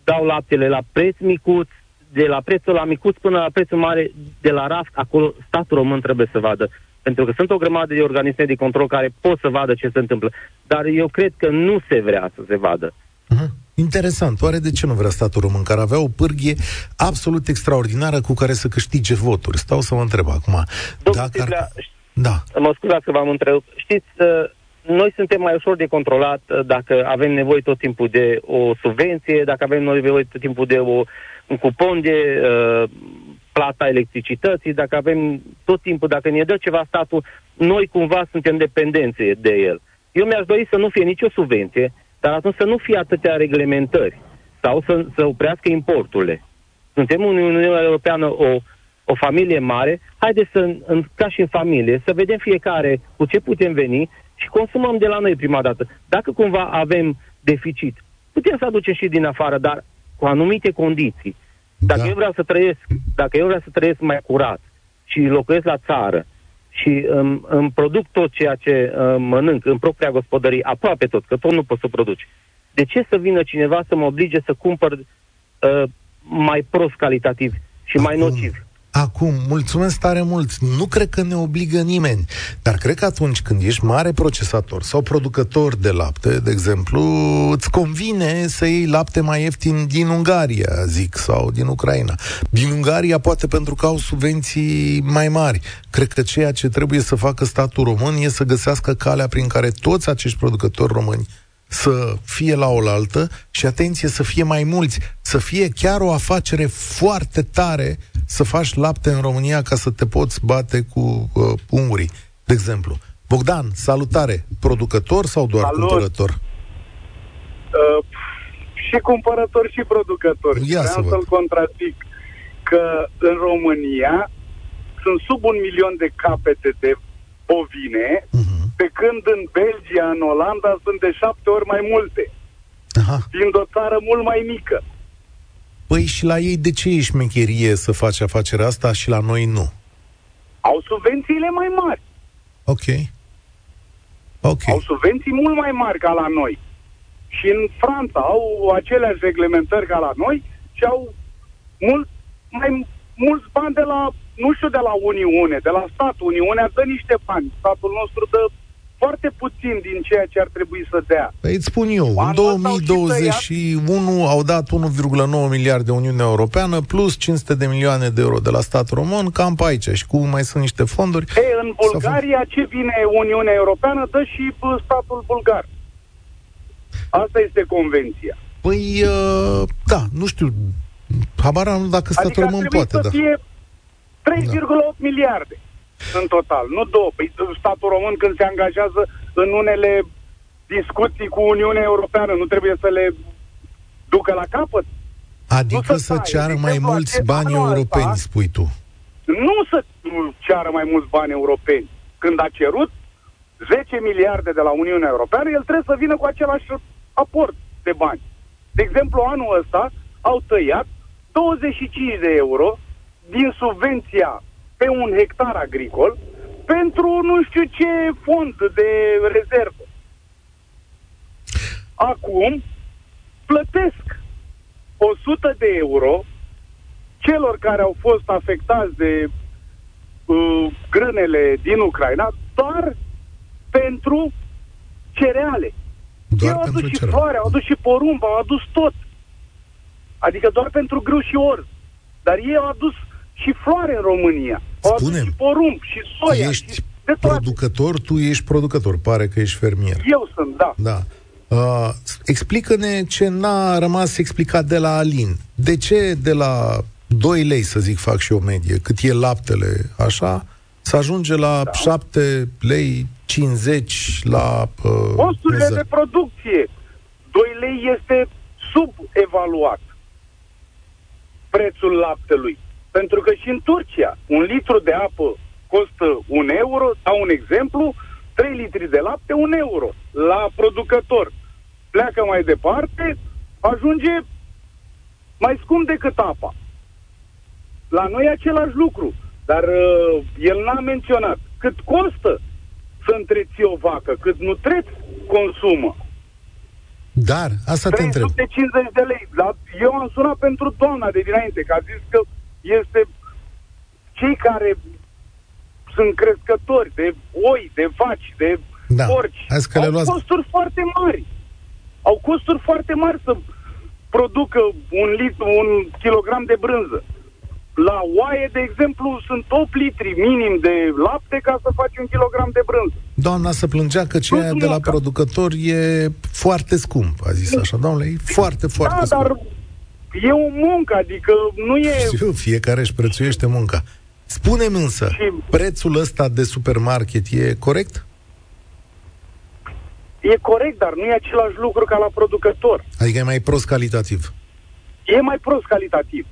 dau laptele la preț micuț, de la prețul la micuț până la prețul mare de la raft, acolo statul român trebuie să vadă. Pentru că sunt o grămadă de organisme de control care pot să vadă ce se întâmplă. Dar eu cred că nu se vrea să se vadă.
Uh-huh. Interesant. Oare de ce nu vrea statul român, care avea o pârghie absolut extraordinară cu care să câștige voturi? Stau să mă întreb acum.
Domnul
Dacă ar...
Stiglea,
Da.
Mă scuzați că v-am întrerupt. Știți, uh, noi suntem mai ușor de controlat uh, dacă avem nevoie tot timpul de o subvenție, dacă avem nevoie tot timpul de o, un cupon de uh, plata electricității, dacă avem tot timpul, dacă ne dă ceva statul, noi cumva suntem dependenți de el. Eu mi-aș dori să nu fie nicio subvenție, dar atunci să nu fie atâtea reglementări sau să, să oprească importurile. Suntem în Uniunea Europeană o, o familie mare, haideți să, în, ca și în familie, să vedem fiecare cu ce putem veni și consumăm de la noi prima dată. Dacă cumva avem deficit, putem să aducem și din afară, dar cu anumite condiții. Dacă
Da.
eu vreau să trăiesc, dacă eu vreau să trăiesc mai curat și locuiesc la țară și îmi, îmi produc tot ceea ce uh, mănânc în propria gospodărie, aproape tot, că tot nu poți să produci. De ce să vină cineva să mă oblige să cumpăr uh, mai prost calitativ și mai
Acum-
nociv?
Acum, mulțumesc tare mult. Nu cred că ne obligă nimeni, dar cred că atunci când ești mare procesator sau producător de lapte, de exemplu, îți convine să iei lapte mai ieftin din Ungaria, zic, sau din Ucraina. Din Ungaria poate pentru că au subvenții mai mari. Cred că ceea ce trebuie să facă statul român e să găsească calea prin care toți acești producători români să fie la oaltă și, atenție, să fie mai mulți, să fie chiar o afacere foarte tare să faci lapte în România ca să te poți bate cu uh, ungurii, de exemplu. Bogdan, salutare! Producător sau doar
Salut!
cumpărător?
Uh, și cumpărător și producător.
Ia să
Vreau
văd.
să-l contrazic că în România sunt sub un milion de capete de bovine,
Mhm.
Pe când în Belgia, în Olanda, sunt de șapte ori mai multe,
Aha.
fiind o țară mult mai mică.
Păi și la ei de ce e șmecherie să faci afacerea asta și la noi nu?
Au subvențiile mai mari.
Ok. Ok.
Au subvenții mult mai mari ca la noi. Și în Franța au aceleași reglementări ca la noi și au mult mai mulți bani de la, nu știu de la Uniune, de la stat. Uniunea dă niște bani. Statul nostru dă foarte puțin din ceea ce ar trebui să dea.
Păi îți spun eu, în
Anul ăsta au și
2021 au dat 1,9 miliarde de Uniunea Europeană plus 500 de milioane de euro de la stat român, cam pe aici. Și cum mai sunt niște fonduri.
Ei, în Bulgaria ce vine Uniunea Europeană dă și bă, statul bulgar. Asta este convenția.
Păi, uh, da, nu știu, habar am dacă statul
adică ar
român
trebui
poate,
să
da.
fie 3,8 miliarde în total, nu două. Păi statul român când se angajează în unele discuții cu Uniunea Europeană, nu trebuie să le ducă la capăt?
Adică
nu să
să
taie.
ceară
De
mai
exemplu,
mulți
acest
bani
anul
europeni,
ăsta-
spui tu.
Nu să ceară mai mulți bani europeni. Când a cerut 10 miliarde de la Uniunea Europeană, el trebuie să vină cu același aport de bani. De exemplu, anul ăsta au tăiat 25 de euro din subvenția pe un hectar agricol pentru nu știu ce fond de rezervă. Acum plătesc 100 de euro celor care au fost afectați de uh, grânele din Ucraina doar pentru cereale.
Doar
Ei au
pentru
adus și
cereale.
floare, au adus și porumb, au adus tot. Adică doar pentru grâu și orz. Dar ei au adus și floare în România. Au adus
Spune-mi,
și porumb, și soia,
Ești
și de toate.
producător, tu ești producător, pare că ești fermier.
Eu sunt, da.
Da. Uh, explică-ne ce n-a rămas explicat de la Alin. De ce de la 2 lei, să zic, fac și o medie, cât e laptele, așa, să ajunge la da. 7 lei 50 la... Uh,
Costurile
vânzări?
de producție. 2 lei este subevaluat prețul laptelui. Pentru că și în Turcia, un litru de apă costă un euro, sau un exemplu, 3 litri de lapte, un euro la producător. Pleacă mai departe, ajunge mai scump decât apa. La noi e același lucru, dar uh, el n-a menționat cât costă să întreții o vacă, cât nutreți consumă.
Dar, asta te întreb.
350 de lei. La, eu am sunat pentru doamna de dinainte, că a zis că este cei care sunt crescători de oi, de vaci, de
Da.
porci.
Hai că le
au
luați-
costuri foarte mari. Au costuri foarte mari să producă un, litru, un kilogram de brânză. La oaie, de exemplu, sunt 8 litri minim de lapte ca să faci un kilogram de brânză.
Doamna se plângea că ceea
Nu
de la
muncă.
producător e foarte scump, a zis așa. Domnule, e foarte, foarte
da,
scump.
dar e o muncă, adică nu e...
Știu, fiecare își prețuiește munca. Spune-mi însă,
Și-
prețul ăsta de supermarket e corect?
E corect, dar nu e același lucru ca la producător.
Adică e mai prost calitativ.
E mai prost calitativ.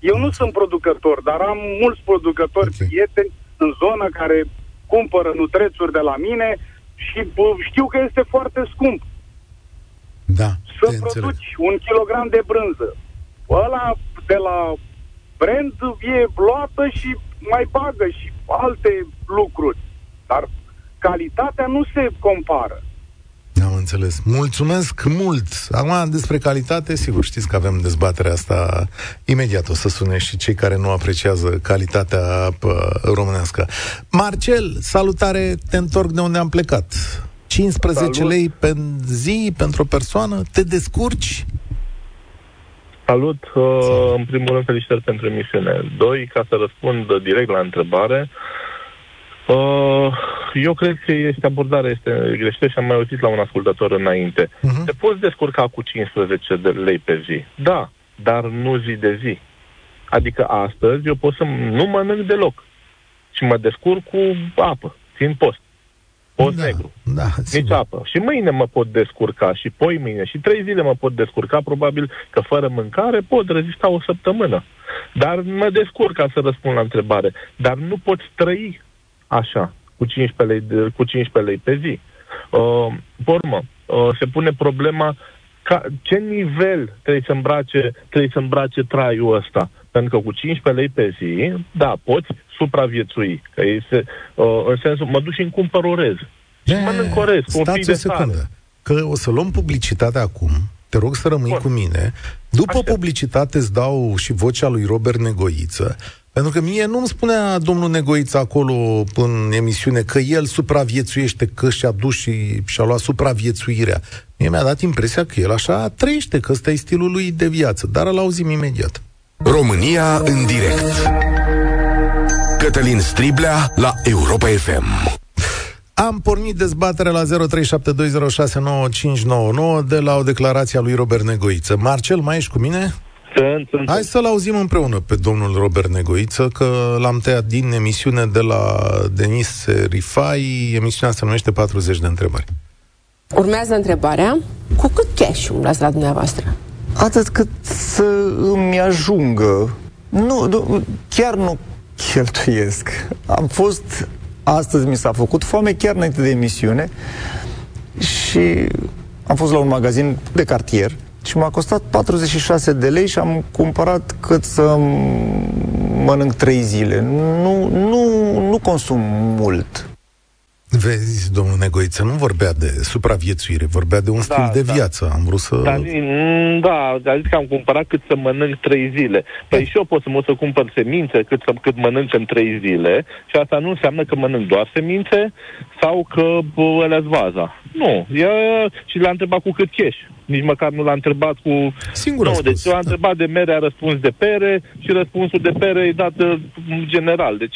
Eu nu sunt producător, dar am mulți producători
Ok.
prieteni în zonă care cumpără nutrețuri de la mine și bă, știu că este foarte scump
Da,
să
te înțeleg.
produci un kilogram de brânză. Ăla de la brand e luată și mai bagă și alte lucruri. Dar calitatea nu se compară.
Am înțeles. Mulțumesc mult. Acum, despre calitate, sigur, știți că avem dezbaterea asta. Imediat o să sune și cei care nu apreciază calitatea pă, românească. Marcel, salutare, te întorc de unde am plecat. 15
Salut.
lei pe zi pentru o persoană? Te descurci?
Salut! Uh, în primul rând, felicitări pentru emisiune. Doi, ca să răspund direct la întrebare, uh, eu cred că este abordarea este greșită și am mai auzit la un ascultător înainte.
Mhm.
Te poți descurca cu 15 de lei pe zi. Da, dar nu zi de zi. Adică astăzi eu pot să nu mănânc deloc și mă descurc cu apă, țin post. Post da, negru.
Da,
Nici apă. Și mâine mă pot descurca și poi mâine și trei zile mă pot descurca, probabil că fără mâncare pot rezista o săptămână. Dar mă descurc ca să răspund la întrebare. Dar nu poți trăi așa, cu 15 lei, de, cu 15 lei pe zi. Uh, urmă, uh, se pune problema ca, ce nivel trebuie să îmbrace, trebuie să îmbrace traiul ăsta. Pentru că cu 15 lei pe zi, da, poți supraviețui. Că este, uh, în sensul, mă duc și îmi cumpăr orez. Și mănânc orez cu un pic de secundă.
Că o să luăm publicitatea acum, te rog să rămâi Bun. cu mine. După Aștept. publicitate îți dau și vocea lui Robert Negoiță, pentru că mie nu-mi spunea domnul Negoiță acolo în emisiune că el supraviețuiește, că și-a dus și și-a luat supraviețuirea. Mie mi-a dat impresia că el așa trăiește, că ăsta e stilul lui de viață, dar îl auzim imediat.
România în direct Cătălin Striblea la Europa FM
am pornit dezbaterea la 0372069599 de la o declarație a lui Robert Negoiță. Marcel, mai ești cu mine?
Sunt, sunt.
Hai să-l auzim împreună pe domnul Robert Negoiță, că l-am tăiat din emisiune de la Denis Rifai. Emisiunea se numește 40 de întrebări.
Urmează întrebarea, cu cât cash umblați la dumneavoastră?
Atât cât să îmi ajungă. Nu, nu, chiar nu cheltuiesc. Am fost, astăzi mi s-a făcut foame chiar înainte de emisiune și am fost la un magazin de cartier și m-a costat 46 de lei și am cumpărat cât să mănânc 3 zile. Nu, nu, nu consum mult.
Vezi, domnul Negoiță, nu vorbea de supraviețuire, vorbea de un da, stil de da. viață. Am vrut să...
Da, da, a zis că am cumpărat cât să mănânc trei zile. Păi da. și eu pot să mă să cumpăr semințe cât, să, cât mănânc în trei zile și asta nu înseamnă că mănânc doar semințe sau că ălea vaza. Nu. E, și l-a întrebat cu cât cash. Nici măcar nu l-a întrebat cu...
Singur
nu, deci l-a întrebat de mere, a răspuns de pere și răspunsul de pere e dat în general. Deci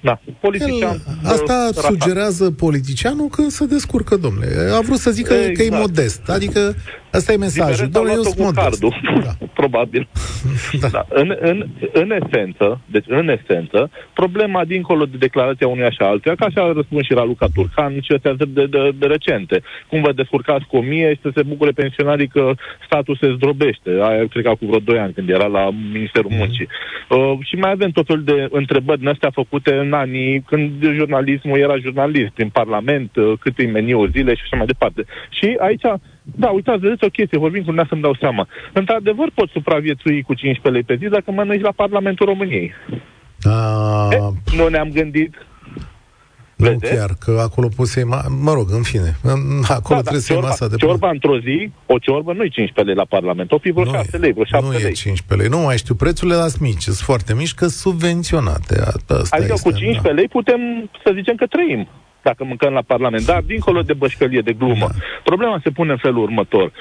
da, politician.
El, asta uh, sugerează politicianul că se descurcă, domnule. A vrut să zică exact. că e modest. Adică Asta e mesajul. Domnule, eu sunt cardul,
da. Probabil. da. Da. În, în, în esență, deci în esență, problema dincolo de declarația unui așa altuia, ca așa a răspuns și Raluca Turcan și astea de, de, de, de recente. Cum vă descurcați cu o mie și să se bucure pensionarii că statul se zdrobește. Aia cred că cu vreo 2 ani când era la Ministerul mm-hmm. Muncii. Uh, și mai avem tot felul de întrebări din astea făcute în anii când jurnalismul era jurnalist, în Parlament, uh, cât îi meniu zile și așa mai departe. Și aici da, uitați, vedeți o chestie, vorbim cu să-mi dau seama. Într-adevăr pot supraviețui cu 15 lei pe zi dacă mănânci la Parlamentul României.
A...
E, nu ne-am gândit
nu Vede? chiar, că acolo poți să ma- Mă rog, în fine. Acolo da, trebuie da, să iei masa de...
Ciorba într-o zi, o ciorbă nu e 15 lei la Parlament, o fi vreo nu 6 lei, vreo 7
nu
lei. Nu
e 15 lei, nu mai știu, prețurile la mici, sunt foarte mici, că subvenționate. Asta
adică este, cu 15 da. lei putem să zicem că trăim dacă mâncăm la Parlament. Dar, dincolo de bășcălie, de glumă, da. problema se pune în felul următor.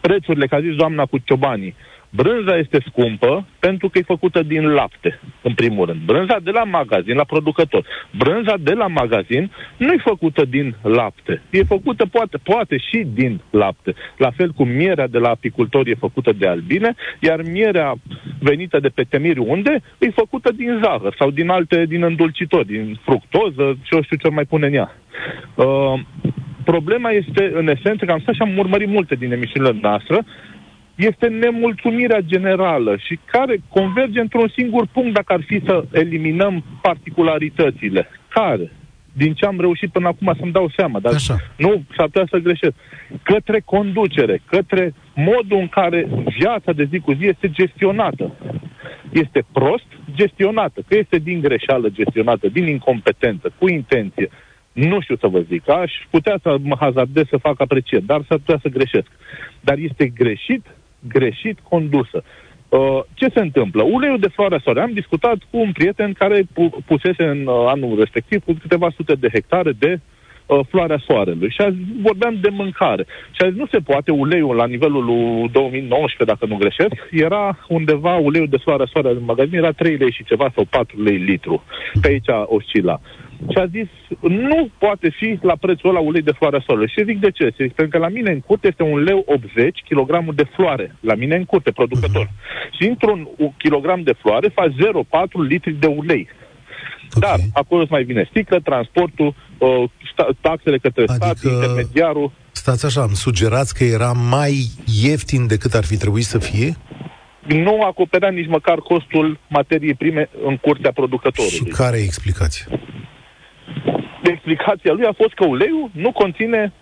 Prețurile, ca zis doamna cu ciobanii, Brânza este scumpă pentru că e făcută din lapte, în primul rând. Brânza de la magazin, la producător. Brânza de la magazin nu e făcută din lapte. E făcută, poate, poate și din lapte. La fel cum mierea de la apicultor e făcută de albine, iar mierea venită de pe temiri unde e făcută din zahăr sau din alte, din îndulcitori, din fructoză și eu știu ce mai pune în ea. Uh, problema este, în esență, că am stat și am urmărit multe din emisiunile noastre, este nemulțumirea generală și care converge într-un singur punct dacă ar fi să eliminăm particularitățile. Care? Din ce am reușit până acum să-mi dau seama, dar Așa. nu s-ar putea să greșesc. Către conducere, către modul în care viața de zi cu zi este gestionată. Este prost gestionată, că este din greșeală gestionată, din incompetență, cu intenție. Nu știu să vă zic, aș putea să mă hazardez să fac aprecieri, dar s-ar putea să greșesc. Dar este greșit greșit condusă. Uh, ce se întâmplă? Uleiul de floarea soare. Am discutat cu un prieten care pu- pusese în uh, anul respectiv cu câteva sute de hectare de uh, floarea soarelui. Și azi vorbeam de mâncare. Și azi nu se poate uleiul la nivelul lui 2019, dacă nu greșesc, era undeva uleiul de floarea soare în magazin, era 3 lei și ceva sau 4 lei litru. Pe aici oscila și a zis, nu poate fi la prețul ăla ulei de floare soarelui. Și zic de ce? Zic, pentru că la mine în curte este un leu 80 kg de floare. La mine în curte, producător. Uh-huh. Și într-un kilogram de floare faci 0,4 litri de ulei. Dar acolo îți mai vine sticlă, transportul, uh, sta- taxele către stat,
Adică-
intermediarul.
Stați așa, îmi sugerați că era mai ieftin decât ar fi trebuit să fie?
Nu acoperea nici măcar costul materiei prime în curtea producătorului.
Și care e explicația?
Explicația lui a fost că uleiul nu conține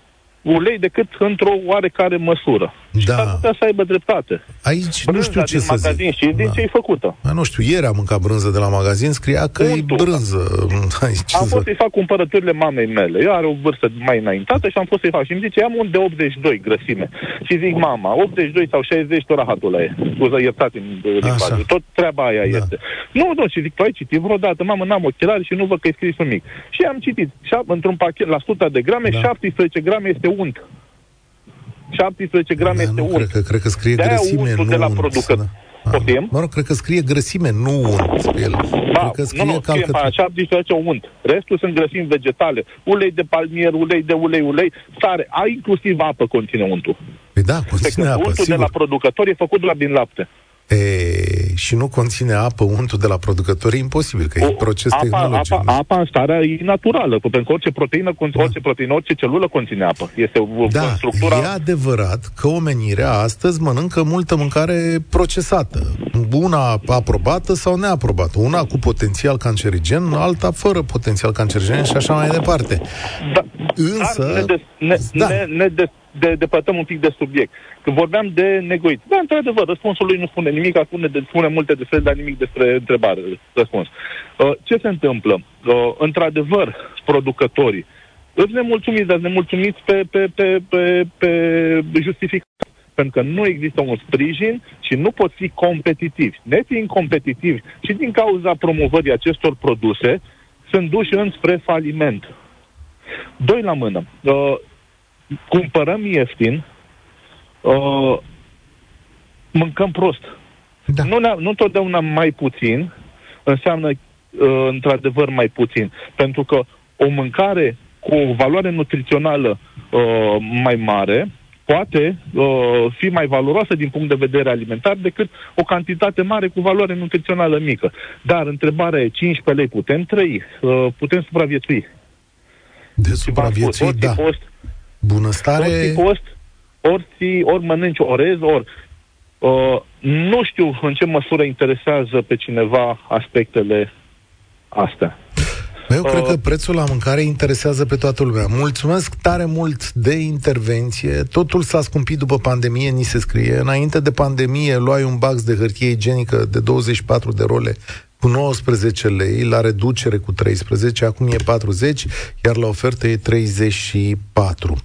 ulei decât într-o oarecare măsură. Și
Da.
s-ar putea să aibă dreptate.
Aici nu
Brânza
știu ce
din
să
magazin
zic.
și din
Da.
ce e făcută.
A, nu știu, ieri am mâncat brânză de la magazin, scria că
Untul.
e brânză. Aici
Am
să...
fost să-i fac cumpărăturile mamei mele. Ea are o vârstă mai înaintată și am fost să-i fac. Și îmi zice, am un de 82 grăsime. Și zic, mama, 82 sau 60, tot rahatul ăla e. Scuză, iertați în limbajul. Tot treaba aia
Da.
este. Nu, nu, și zic, tu ai citit vreodată, mamă, n-am ochelari și nu văd că e scris nimic. Și am citit, șap- într-un pachet, la 100 de grame,
Da.
17 grame este unt. 17 grame
Da,
este
nu,
unt.
cred că, cred că scrie
De-aia
grăsime,
untul
nu
de la
unt.
producător.
Da.
Poftim?
Mă rog, cred că scrie grăsime, nu unt pe el.
Da,
cred că scrie
nu, nu, scrie
calcă...
pe 17 unt. Restul sunt grăsimi vegetale. Ulei de palmier, ulei de ulei, ulei, sare. A, inclusiv apă conține untul.
Păi da,
Pe
conține
când
apă,
untul de
sigur.
la producător e făcut la din lapte.
E, și nu conține apă untul de la producător, e imposibil, că e
O-
proces
apa,
tehnologic.
apa, apa în starea e naturală, pentru că orice proteină, con- orice proteină, orice celulă conține apă. Este o,
Da,
o structura...
e adevărat că omenirea astăzi mănâncă multă mâncare procesată. Una aprobată sau neaprobată. Una cu potențial cancerigen, alta fără potențial cancerigen și așa mai departe.
Da,
Însă-
Dar ne, des, ne,
Da.
ne, ne des, de, depătăm un pic de subiect. Când vorbeam de negoit, da, într-adevăr, răspunsul lui nu spune nimic, spune, de, spune multe despre, dar nimic despre întrebare, răspuns. Uh, ce se întâmplă? Uh, într-adevăr, producătorii îți nemulțumiți, dar nemulțumiți pe, pe, pe, pe, pe justificat. Pentru că nu există un sprijin și nu pot fi competitivi. Nefiind competitivi și din cauza promovării acestor produse, sunt duși înspre faliment. Doi la mână. Uh, cumpărăm ieftin, uh, mâncăm prost.
Da.
Nu, ne- nu totdeauna mai puțin înseamnă uh, într-adevăr mai puțin. Pentru că o mâncare cu o valoare nutrițională uh, mai mare poate uh, fi mai valoroasă din punct de vedere alimentar decât o cantitate mare cu valoare nutrițională mică. Dar întrebarea e, 15 lei putem trăi, uh, putem supraviețui.
De
Și v-am spus,
supraviețui,
ori
da.
ți post,
Bunăstare...
ori ți post, ori, ți, ori mănânci orez, ori... Uh, nu știu în ce măsură interesează pe cineva aspectele astea.
Eu cred
Uh,
că prețul la mâncare interesează pe toată lumea. Mulțumesc tare mult de intervenție. Totul s-a scumpit după pandemie, ni se scrie. Înainte de pandemie luai un bax de hârtie igienică de 24 de role cu 19 lei, la reducere cu 13, acum e 40, iar la ofertă e 34.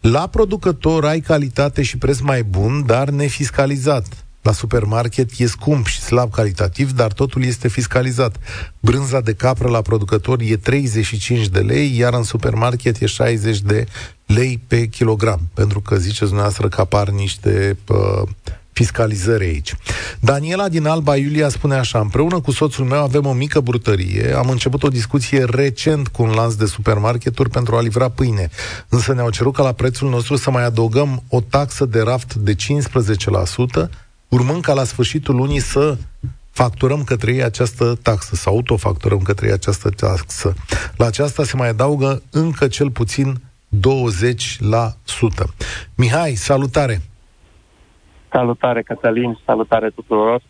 La producător ai calitate și preț mai bun, dar nefiscalizat. La supermarket e scump și slab calitativ, dar totul este fiscalizat. Brânza de capră la producător e 35 de lei, iar în supermarket e 60 de lei pe kilogram, pentru că ziceți dumneavoastră că apar niște uh, fiscalizări aici. Daniela din Alba Iulia spune așa, împreună cu soțul meu avem o mică brutărie, am început o discuție recent cu un lanț de supermarketuri pentru a livra pâine, însă ne-au cerut ca la prețul nostru să mai adăugăm o taxă de raft de 15%, urmând ca la sfârșitul lunii să facturăm către ei această taxă, să autofacturăm către ei această taxă. La aceasta se mai adaugă încă cel puțin 20%. Mihai, salutare!
Salutare, Cătălin, salutare tuturor.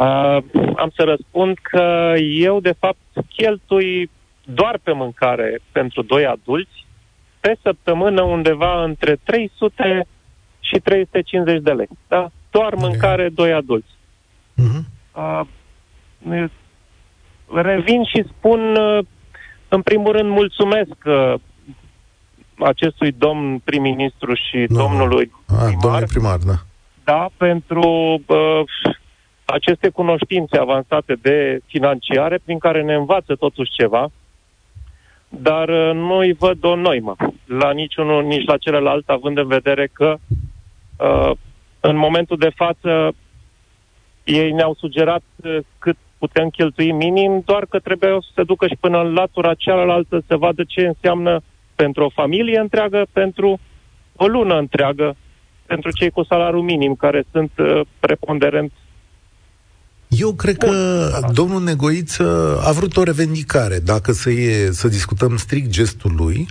Uh, am să răspund că eu, de fapt, cheltui doar pe mâncare pentru doi adulți pe săptămână undeva între 300 și 350 de lei. Da? Doar mâncare doi adulți.
Mhm.
Uh, revin și spun, uh, în primul rând, mulțumesc uh, acestui domn prim-ministru și
Nu.
domnului
A,
primar,
domnule primar, da.
Da, pentru uh, aceste cunoștințe avansate de financiare prin care ne învață totuși ceva, dar uh, nu-i văd o noimă la niciunul, nici la celălalt, având în vedere că uh, în momentul de față ei ne-au sugerat uh, cât putem cheltui minim, doar că trebuie să se ducă și până în latura cealaltă să vadă ce înseamnă pentru o familie întreagă, pentru o lună întreagă, pentru cei cu salariu minim, care sunt uh, preponderent
Eu cred că domnul Negoiță a vrut o revendicare, dacă să, e, să discutăm strict gestul lui,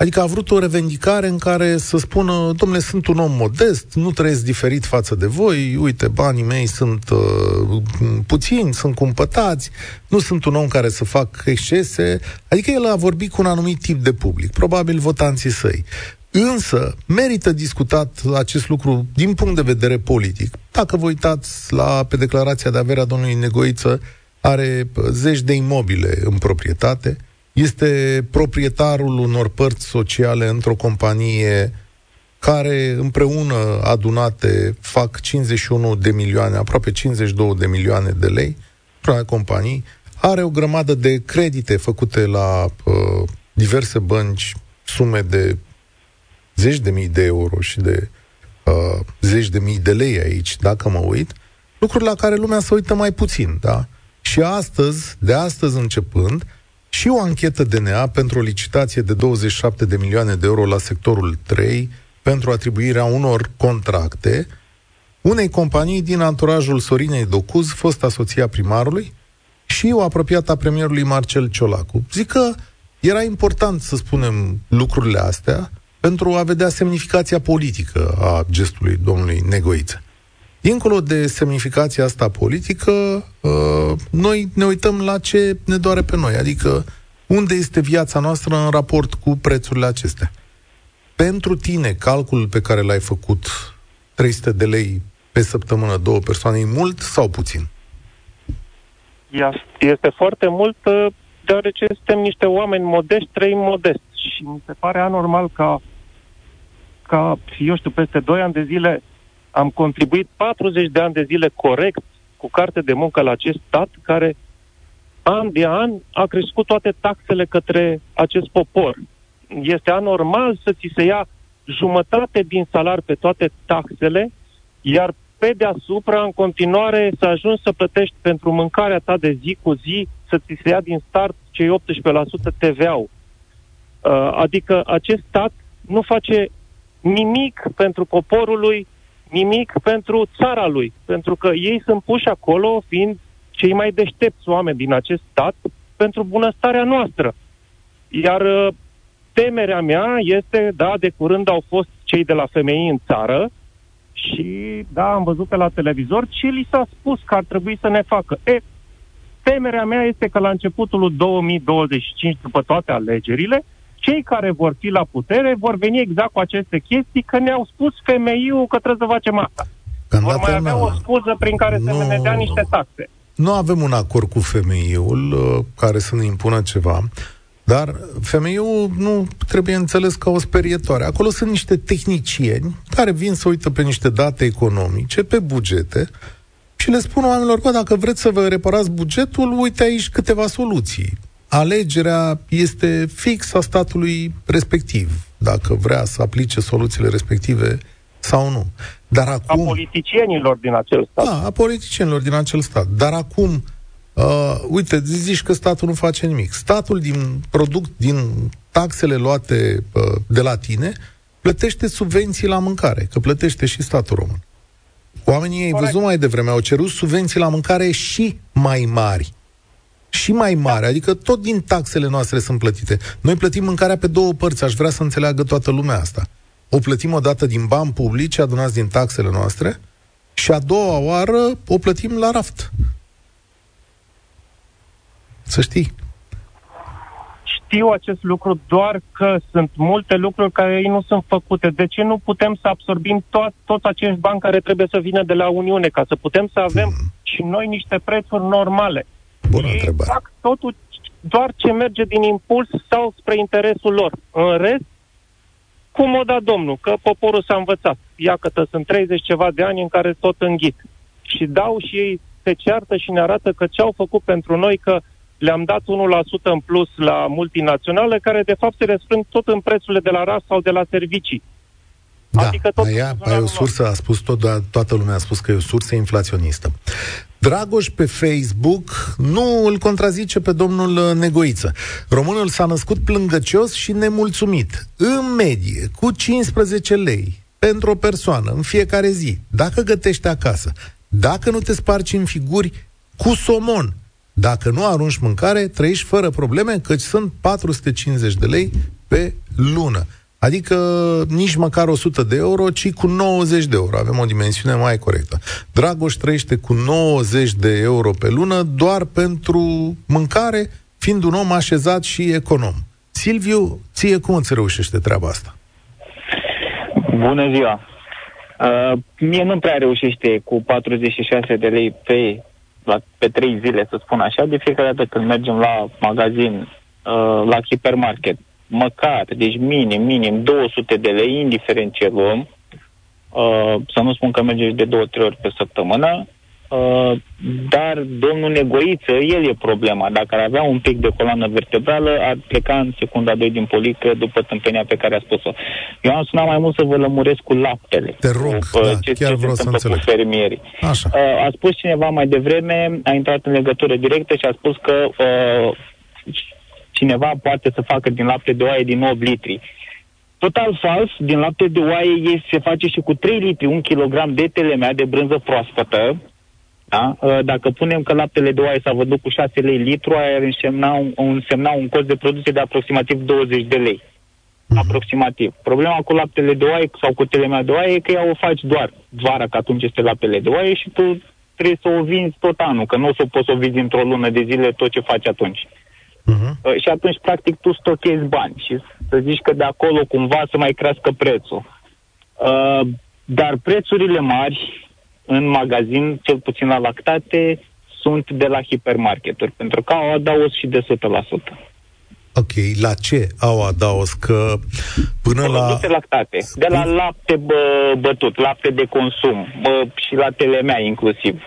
Adică a vrut o revendicare în care să spună, domnule, sunt un om modest, nu trăiesc diferit față de voi, uite, banii mei sunt uh, puțini, sunt cumpătați, nu sunt un om care să fac excese. Adică el a vorbit cu un anumit tip de public, probabil votanții săi. Însă, merită discutat acest lucru din punct de vedere politic. Dacă vă uitați la, pe declarația de avere a domnului Negoiță, are zeci de imobile în proprietate, este proprietarul unor părți sociale într-o companie care împreună adunate fac 51 de milioane, aproape 52 de milioane de lei, într-o companii, are o grămadă de credite făcute la uh, diverse bănci, sume de zeci de mii de euro și de uh, zeci de mii de lei aici, dacă mă uit, lucruri la care lumea se uită mai puțin, da? Și astăzi, de astăzi începând, și o anchetă DNA pentru o licitație de 27 de milioane de euro la sectorul 3 pentru atribuirea unor contracte unei companii din anturajul Sorinei Docuz, fost asoția primarului, și o apropiată a premierului Marcel Ciolacu. Zic că era important să spunem lucrurile astea pentru a vedea semnificația politică a gestului domnului Negoiță. Dincolo de semnificația asta politică, uh, noi ne uităm la ce ne doare pe noi, adică unde este viața noastră în raport cu prețurile acestea. Pentru tine, calculul pe care l-ai făcut, 300 de lei pe săptămână, două persoane, e mult sau puțin?
Este foarte mult, uh, deoarece suntem niște oameni modești, trăim modest. Și mi se pare anormal ca, ca, eu știu, peste 2 ani de zile am contribuit 40 de ani de zile corect cu carte de muncă la acest stat care an de an a crescut toate taxele către acest popor. Este anormal să ți se ia jumătate din salar pe toate taxele, iar pe deasupra, în continuare, să ajungi să plătești pentru mâncarea ta de zi cu zi, să ți se ia din start cei 18% TVA-ul. Uh, adică acest stat nu face nimic pentru poporul lui, nimic pentru țara lui, pentru că ei sunt puși acolo fiind cei mai deștepți oameni din acest stat pentru bunăstarea noastră. Iar uh, temerea mea este, da, de curând au fost cei de la femei în țară și, da, am văzut pe la televizor ce li s-a spus că ar trebui să ne facă. E, temerea mea este că la începutul 2025, după toate alegerile, cei care vor fi la putere vor veni exact cu aceste chestii că ne-au spus femeiul că trebuie să facem asta. Când vor mai avea o scuză prin care nu, să ne dea niște taxe.
Nu avem un acord cu femeiul uh, care să ne impună ceva, dar femeiul nu trebuie înțeles ca o sperietoare. Acolo sunt niște tehnicieni care vin să uită pe niște date economice, pe bugete, și le spun oamenilor, că dacă vreți să vă reparați bugetul, uite aici câteva soluții alegerea este fix a statului respectiv, dacă vrea să aplice soluțiile respective sau nu. Dar acum...
A politicienilor din acel stat.
Da, a politicienilor din acel stat. Dar acum, uh, uite, zici că statul nu face nimic. Statul din product, din taxele luate uh, de la tine, plătește subvenții la mâncare, că plătește și statul român. Oamenii ai văzut mai devreme, au cerut subvenții la mâncare și mai mari și mai mare, adică tot din taxele noastre sunt plătite. Noi plătim mâncarea pe două părți, aș vrea să înțeleagă toată lumea asta. O plătim o dată din bani publici adunați din taxele noastre și a doua oară o plătim la raft. Să știi.
Știu acest lucru doar că sunt multe lucruri care ei nu sunt făcute. De ce nu putem să absorbim to- toți acești bani care trebuie să vină de la Uniune, ca să putem să avem hmm. și noi niște prețuri normale?
Bună Ei întrebare.
fac totul doar ce merge din impuls sau spre interesul lor. În rest, cum o da Domnul, că poporul s-a învățat. Iată, sunt 30 ceva de ani în care tot înghit. Și dau și ei se ceartă și ne arată că ce au făcut pentru noi, că le-am dat 1% în plus la multinaționale, care de fapt se răsfrâng tot în prețurile de la ras sau de la servicii.
Da, adică tot aia, aia e o sursă, a spus tot, toată lumea a spus că e o sursă inflaționistă. Dragoș pe Facebook nu îl contrazice pe domnul Negoiță. Românul s-a născut plângăcios și nemulțumit. În medie, cu 15 lei pentru o persoană în fiecare zi, dacă gătești acasă, dacă nu te spargi în figuri, cu somon. Dacă nu arunci mâncare, trăiești fără probleme, căci sunt 450 de lei pe lună. Adică nici măcar 100 de euro, ci cu 90 de euro. Avem o dimensiune mai corectă. Dragoș trăiește cu 90 de euro pe lună doar pentru mâncare, fiind un om așezat și econom. Silviu, ție cum îți reușește treaba asta?
Bună ziua! Uh, mie nu prea reușește cu 46 de lei pe, la, pe 3 zile, să spun așa, de fiecare dată când mergem la magazin, uh, la hipermarket, măcar, deci minim, minim 200 de lei, indiferent ce luăm, uh, să nu spun că mergeți de două, trei ori pe săptămână, Uh, dar domnul Negoiță, el e problema. Dacă ar avea un pic de coloană vertebrală, ar pleca în secunda 2 din polică după tâmpenia pe care a spus-o. Eu am sunat mai mult să vă lămuresc cu laptele.
Te rog,
cu, uh,
da,
ce,
chiar
ce
vreau
se
să
întâmplă
înțeleg.
cu fermierii.
Așa.
Uh, a spus cineva mai devreme, a intrat în legătură directă și a spus că uh, cineva poate să facă din lapte de oaie din 8 litri. Total fals, din lapte de oaie se face și cu 3 litri, 1 kg de telemea de brânză proaspătă, da? Uh, Dacă punem că laptele de oaie s-a văzut cu 6 lei litru, aia ar însemna un, însemna un cost de producție de aproximativ 20 de lei. Aproximativ. Problema cu laptele de oaie sau cu telemea de oaie e că ea o faci doar vara, că atunci este laptele de oaie și tu trebuie să o vinzi tot anul, că nu o să poți să o vinzi într-o lună de zile tot ce faci atunci. Uh, și atunci, practic, tu stochezi bani și să zici că de acolo cumva să mai crească prețul. Uh, dar prețurile mari în magazin, cel puțin la lactate, sunt de la hipermarketuri, pentru că au adaos și de 100%.
Ok, la ce au adaos? Că până la...
Produse lactate, de la lapte bă, bătut, lapte de consum bă, și la telemea inclusiv.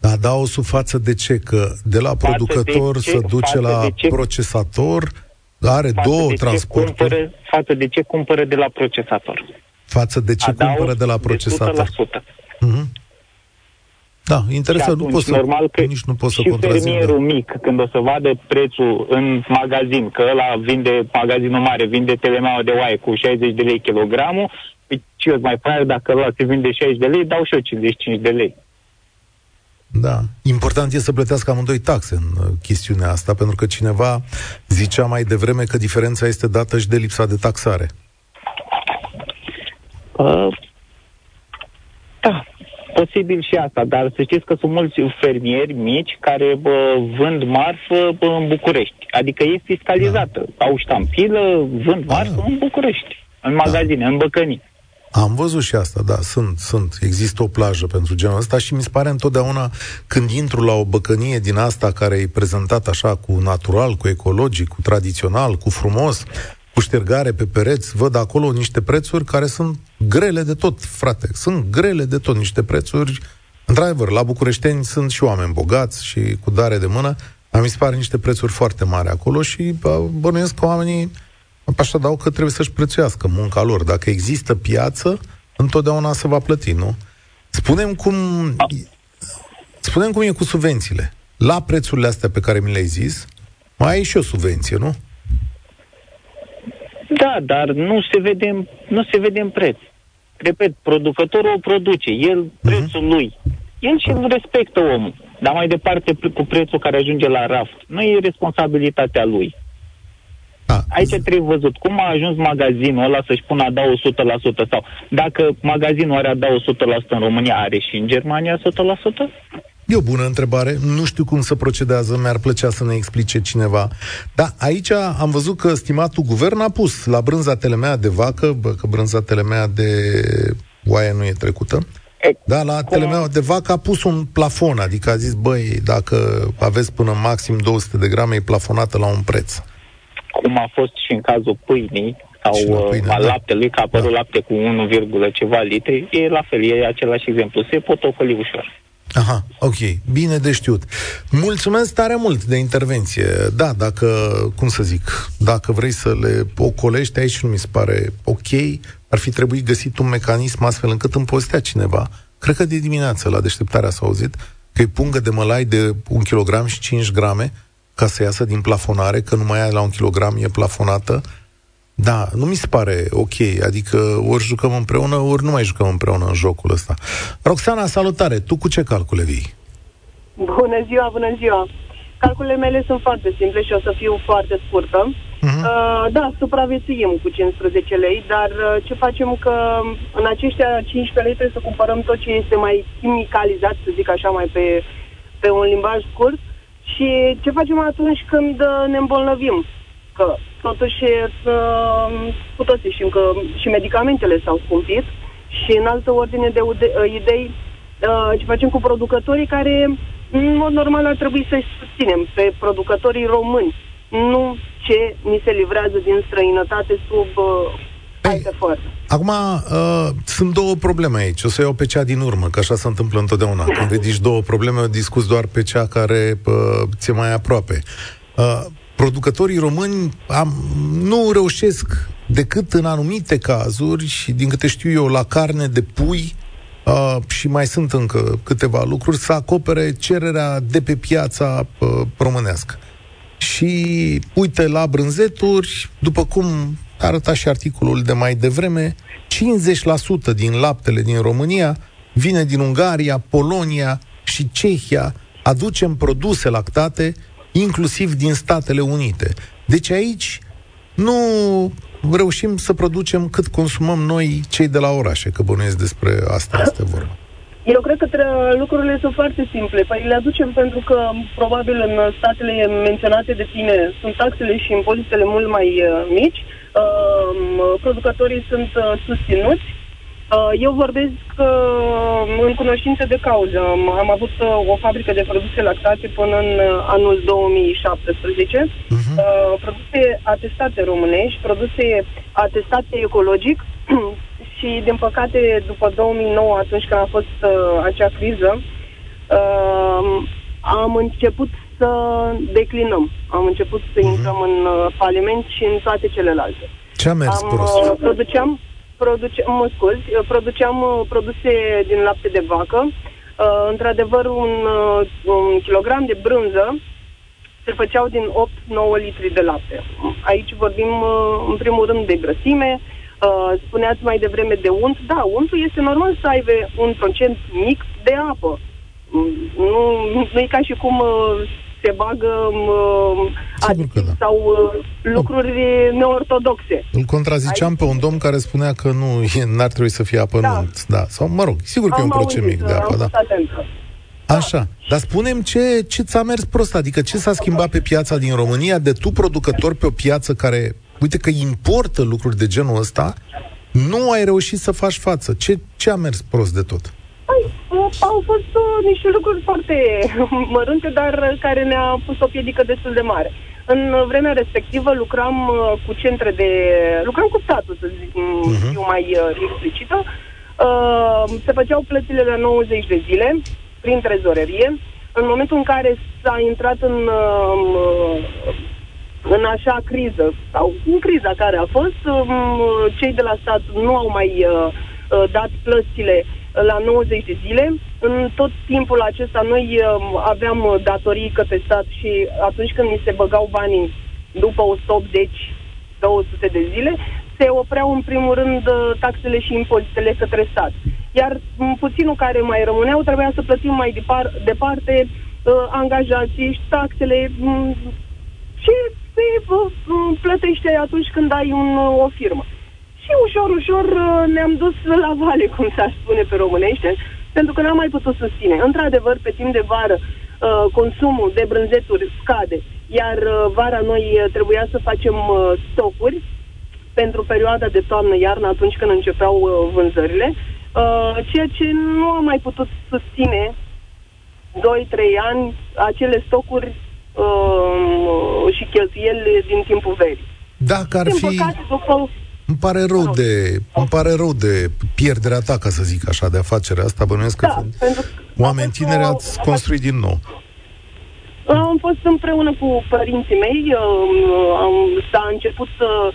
Adaosul față de ce? Că de la
Față
producător
de ce?
se duce
Față
la
de ce?
procesator, are
Față
două
de ce
transporturi.
Cumpără, față de ce cumpără de la procesator.
Față de ce
Adaos
cumpără de la
de
procesator.
100%.
Mhm. Da, interesant.
Și
Nu
atunci,
pot să,
normal că
nici nu pot să
și
contrazic.
fermierul
da.
mic, când o să vadă prețul în magazin, că ăla vinde, magazinul mare, vinde telemeaua de oaie cu 60 de lei kilogramul, păi ce eu mai fac dacă ăla se vinde 60 de lei, dau și eu 55 de lei.
Da. Important e să plătească amândoi taxe în uh, chestiunea asta, pentru că cineva zicea mai devreme că diferența este dată și de lipsa de taxare.
Uh, da, posibil și asta, dar să știți că sunt mulți fermieri mici care bă, vând marfă bă, în București. Adică e fiscalizată. Da. Au ștampilă, vând marfă
Da.
în București, în magazine, în băcănii.
Am văzut și asta, da, sunt, sunt. Există o plajă pentru genul ăsta și mi se pare întotdeauna când intru la o băcănie din asta care e prezentată așa cu natural, cu ecologic, cu tradițional, cu frumos, cu ștergare pe pereți, văd acolo niște prețuri care sunt grele de tot, frate. Sunt grele de tot, niște prețuri. Într-adevăr, la bucureșteni sunt și oameni bogați și cu dare de mână, dar mi se pare niște prețuri foarte mari acolo și bă, bănuiesc că oamenii Așa dau că trebuie să-și prețuiască munca lor. Dacă există piață, întotdeauna se va plăti, nu? Spunem cum, spunem cum e cu subvențiile. La prețurile astea pe care mi le-ai zis, mai ai și o subvenție, nu?
Da, dar nu se vede, în- nu se vede în preț. Repet, producătorul o produce, el, prețul lui. El și îl respectă omul. Dar mai departe, pre- cu prețul care ajunge la raft, nu e responsabilitatea lui.
Da.
Aici trebuie văzut cum a ajuns magazinul ăla să-și pună adaos 100% sau dacă magazinul are adaos 100% în România, are și în Germania 100%?
E o bună întrebare. Nu știu cum să procedează, mi-ar plăcea să ne explice cineva. Da, aici am văzut că stimatul guvern a pus la brânza telemea de vacă, bă, că brânza telemea de oaie nu e trecută,
E,
da, la telemea de vacă a pus un plafon, adică a zis, băi, dacă aveți până maxim 200 de grame, e plafonată la un preț.
Cum a fost și în cazul pâinii sau
Și la
uh,
pâine,
a
da.
laptelui, că a apărut
Da.
lapte cu 1, ceva litri, e la fel, e același exemplu. Se pot ocoli ușor.
Aha, ok, bine de știut. Mulțumesc tare mult de intervenție. Da, dacă, cum să zic, dacă vrei să le ocolești aici, nu mi se pare ok, ar fi trebuit găsit un mecanism astfel încât împostea cineva. Cred că de dimineață la deșteptarea s-a auzit că e pungă de mălai de un kilogram și 5 grame ca să iasă din plafonare, că numai aia la un kilogram e plafonată. Da, nu mi se pare ok, adică ori jucăm împreună, ori nu mai jucăm împreună în jocul ăsta. Roxana, salutare! Tu cu ce calcule vii?
Bună ziua, bună ziua! Calculele mele sunt foarte simple și o să fiu foarte scurtă. Uh-huh. Uh, da, supraviețuim cu 15 lei, dar uh, ce facem că în aceștia 15 lei trebuie să cumpărăm tot ce este mai chimicalizat, să zic așa, mai pe, pe un limbaj scurt. Și ce facem atunci când uh, ne îmbolnăvim? Că totuși uh, cu toții știm că și medicamentele s-au scumpit și în altă ordine de ude- uh, idei uh, ce facem cu producătorii care în mod normal ar trebui să-i susținem pe producătorii români, nu ce ni se livrează din străinătate sub uh, alte forme.
Acum, uh, sunt două probleme aici. O să iau pe cea din urmă, că așa se întâmplă întotdeauna. Când ridici două probleme, discuți doar pe cea care uh, ți-e mai aproape. Uh, producătorii români am, nu reușesc decât în anumite cazuri și din câte știu eu la carne de pui uh, și mai sunt încă câteva lucruri să acopere cererea de pe piața uh, românească. Și uite la brânzeturi, după cum arăta și articolul de mai devreme, 50% din laptele din România vine din Ungaria, Polonia și Cehia. Aducem produse lactate, inclusiv din Statele Unite. Deci aici nu reușim să producem cât consumăm noi cei de la orașe, că bănuiesc despre asta este vorba.
Eu cred că tre- lucrurile sunt foarte simple. Păi le aducem pentru că probabil în statele menționate de tine sunt taxele și impozitele mult mai uh, mici, uh, producătorii sunt uh, susținuți. Uh, eu vorbesc uh, în cunoștință de cauză. Am, am avut uh, o fabrică de produse lactate până în uh, anul 2017. Uh-huh. Uh, produse atestate românești, produse atestate ecologic și, din păcate, după 2009, atunci când a fost uh, acea criză, uh, am început să declinăm. Am început să uh-huh. intrăm în uh, faliment și în toate celelalte.
Ce a mers
am,
prost?
Uh, produceam, produce, mă scuzi, uh, produceam uh, produse din lapte de vacă. Uh, într-adevăr, un, uh, un kilogram de brânză se făceau din 8-9 litri de lapte. Aici vorbim, uh, în primul rând, de grăsime, Uh, spuneați mai devreme de unt. Da, untul este normal să aibă un procent mic de apă. Mm, Nu, nu e ca și cum uh, se bagă uh, aditiv
da.
sau uh, lucruri neortodoxe.
Îl contraziceam pe un domn care spunea că nu e, n-ar trebui să fie apă da. nunt. Da. Sau, mă rog, sigur că
Am
e un procent
auzit,
mic de
am
apă, da.
fost atentă.
Așa. Dar spunem ce, ce ți-a mers prost, adică ce s-a schimbat pe piața din România de tu producător pe o piață care, uite că importă lucruri de genul ăsta, nu ai reușit să faci față. Ce, ce a mers prost de tot?
Păi, uh, au fost uh, niște lucruri foarte mărunte, dar uh, care ne-a pus o piedică destul de mare. În uh, vremea respectivă lucram uh, cu centre de... lucram cu statul, să zic, uh-huh. fiu mai uh, explicită. Uh, se făceau plățile la 90 de zile prin trezorerie. În momentul în care s-a intrat în, uh, în așa criză, sau în criza care a fost, um, cei de la stat nu au mai uh, uh, dat plățile la 90 de zile. În tot timpul acesta noi uh, aveam uh, datorii către stat și atunci când mi se băgau banii după 180 200 de zile, se opreau în primul rând uh, taxele și impozitele către stat. Iar m, puținul care mai rămâneau trebuia să plătim mai depar, departe uh, angajații și taxele m, ce se uh, m, plătește atunci când ai un, uh, o firmă. Și ușor, ușor uh, ne-am dus la vale, cum s-ar spune pe românește, pentru că n-am mai putut susține. Într-adevăr, pe timp de vară, uh, consumul de brânzeturi scade, iar uh, vara noi uh, trebuia să facem uh, stocuri pentru perioada de toamnă-iarnă, atunci când începeau uh, vânzările, uh, ceea ce nu am mai putut susține 2-3 ani acele stocuri uh, și cheltuieli din timpul verii.
Dacă ar
Din
fi...
păcate, după
Îmi pare rău de, îmi pare rău de pierderea ta, ca să zic așa, de afacerea asta. Bănuiesc că
Da,
sunt
pentru
oameni tineri ați construit din nou.
Am fost împreună cu părinții mei, uh, am, s-a început uh,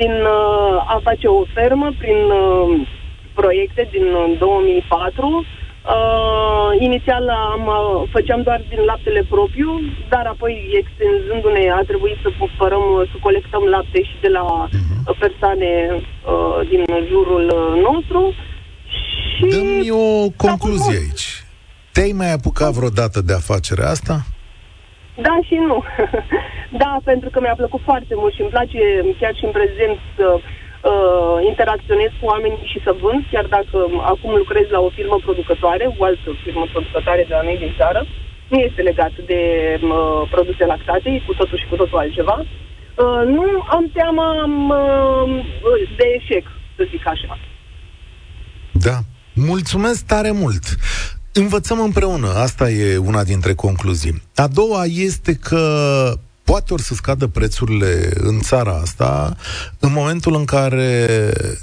din uh, a face o fermă prin uh, proiecte din uh, 2004. Uh, inițial am, uh, făceam doar din laptele propriu, dar apoi extinzându-ne a trebuit să cumpărăm, uh, să colectăm lapte și de la uh, persoane uh, din jurul uh, nostru. Și
Dă-mi o concluzie aici. Te-ai mai apucat vreodată de afacerea asta?
Da și nu. da, pentru că mi-a plăcut foarte mult și îmi place chiar și în prezent să uh, interacționez cu oamenii și să vând, chiar dacă acum lucrez la o firmă producătoare, o altă firmă producătoare de la noi din țară. Nu este legat de uh, produse lactate, e cu totul și cu totul altceva. Uh, nu am teama uh, de eșec, să zic așa.
Da. Mulțumesc tare mult! Învățăm împreună, asta e una dintre concluzii. A doua este că poate ori să scadă prețurile în țara asta în momentul în care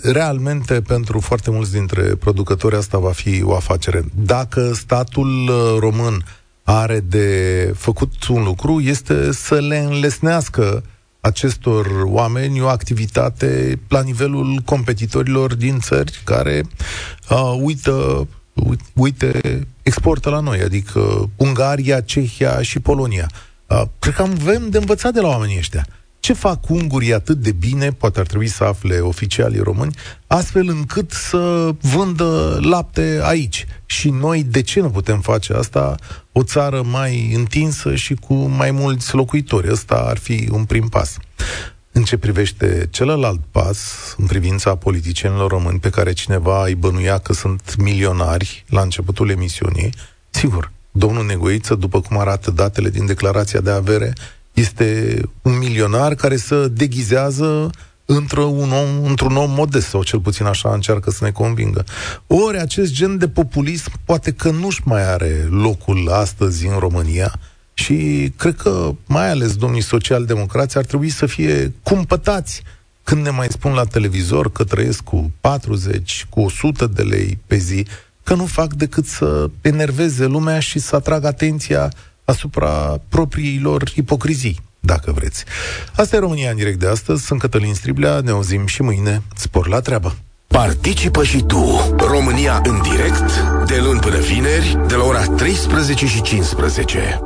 realmente pentru foarte mulți dintre producători asta va fi o afacere. Dacă statul uh, român are de făcut un lucru, este să le înlesnească acestor oameni o activitate la nivelul competitorilor din țări care uh, uită uite, exportă la noi, adică Ungaria, Cehia și Polonia. Uh, cred că avem de învățat de la oamenii ăștia. Ce fac ungurii atât de bine, poate ar trebui să afle oficialii români, astfel încât să vândă lapte aici. Și noi, de ce nu putem face asta? O țară mai întinsă și cu mai mulți locuitori. Ăsta ar fi un prim pas. În ce privește celălalt pas, în privința politicienilor români pe care cineva îi bănuia că sunt milionari la începutul emisiunii, sigur, domnul Negoiță, după cum arată datele din declarația de avere, este un milionar care se deghizează într-un om, într-un om modest, sau cel puțin așa încearcă să ne convingă. Ori acest gen de populism poate că nu-și mai are locul astăzi în România, și cred că, mai ales domnii socialdemocrați, ar trebui să fie cumpătați când ne mai spun la televizor că trăiesc cu 40, cu 100 de lei pe zi, că nu fac decât să enerveze lumea și să atragă atenția asupra propriilor ipocrizii, dacă vreți. Asta e România în direct de astăzi. Sunt Cătălin Striblea, ne auzim și mâine. Spor la treabă!
Participă și tu, România în direct, de luni până vineri, de la ora 13 și 15.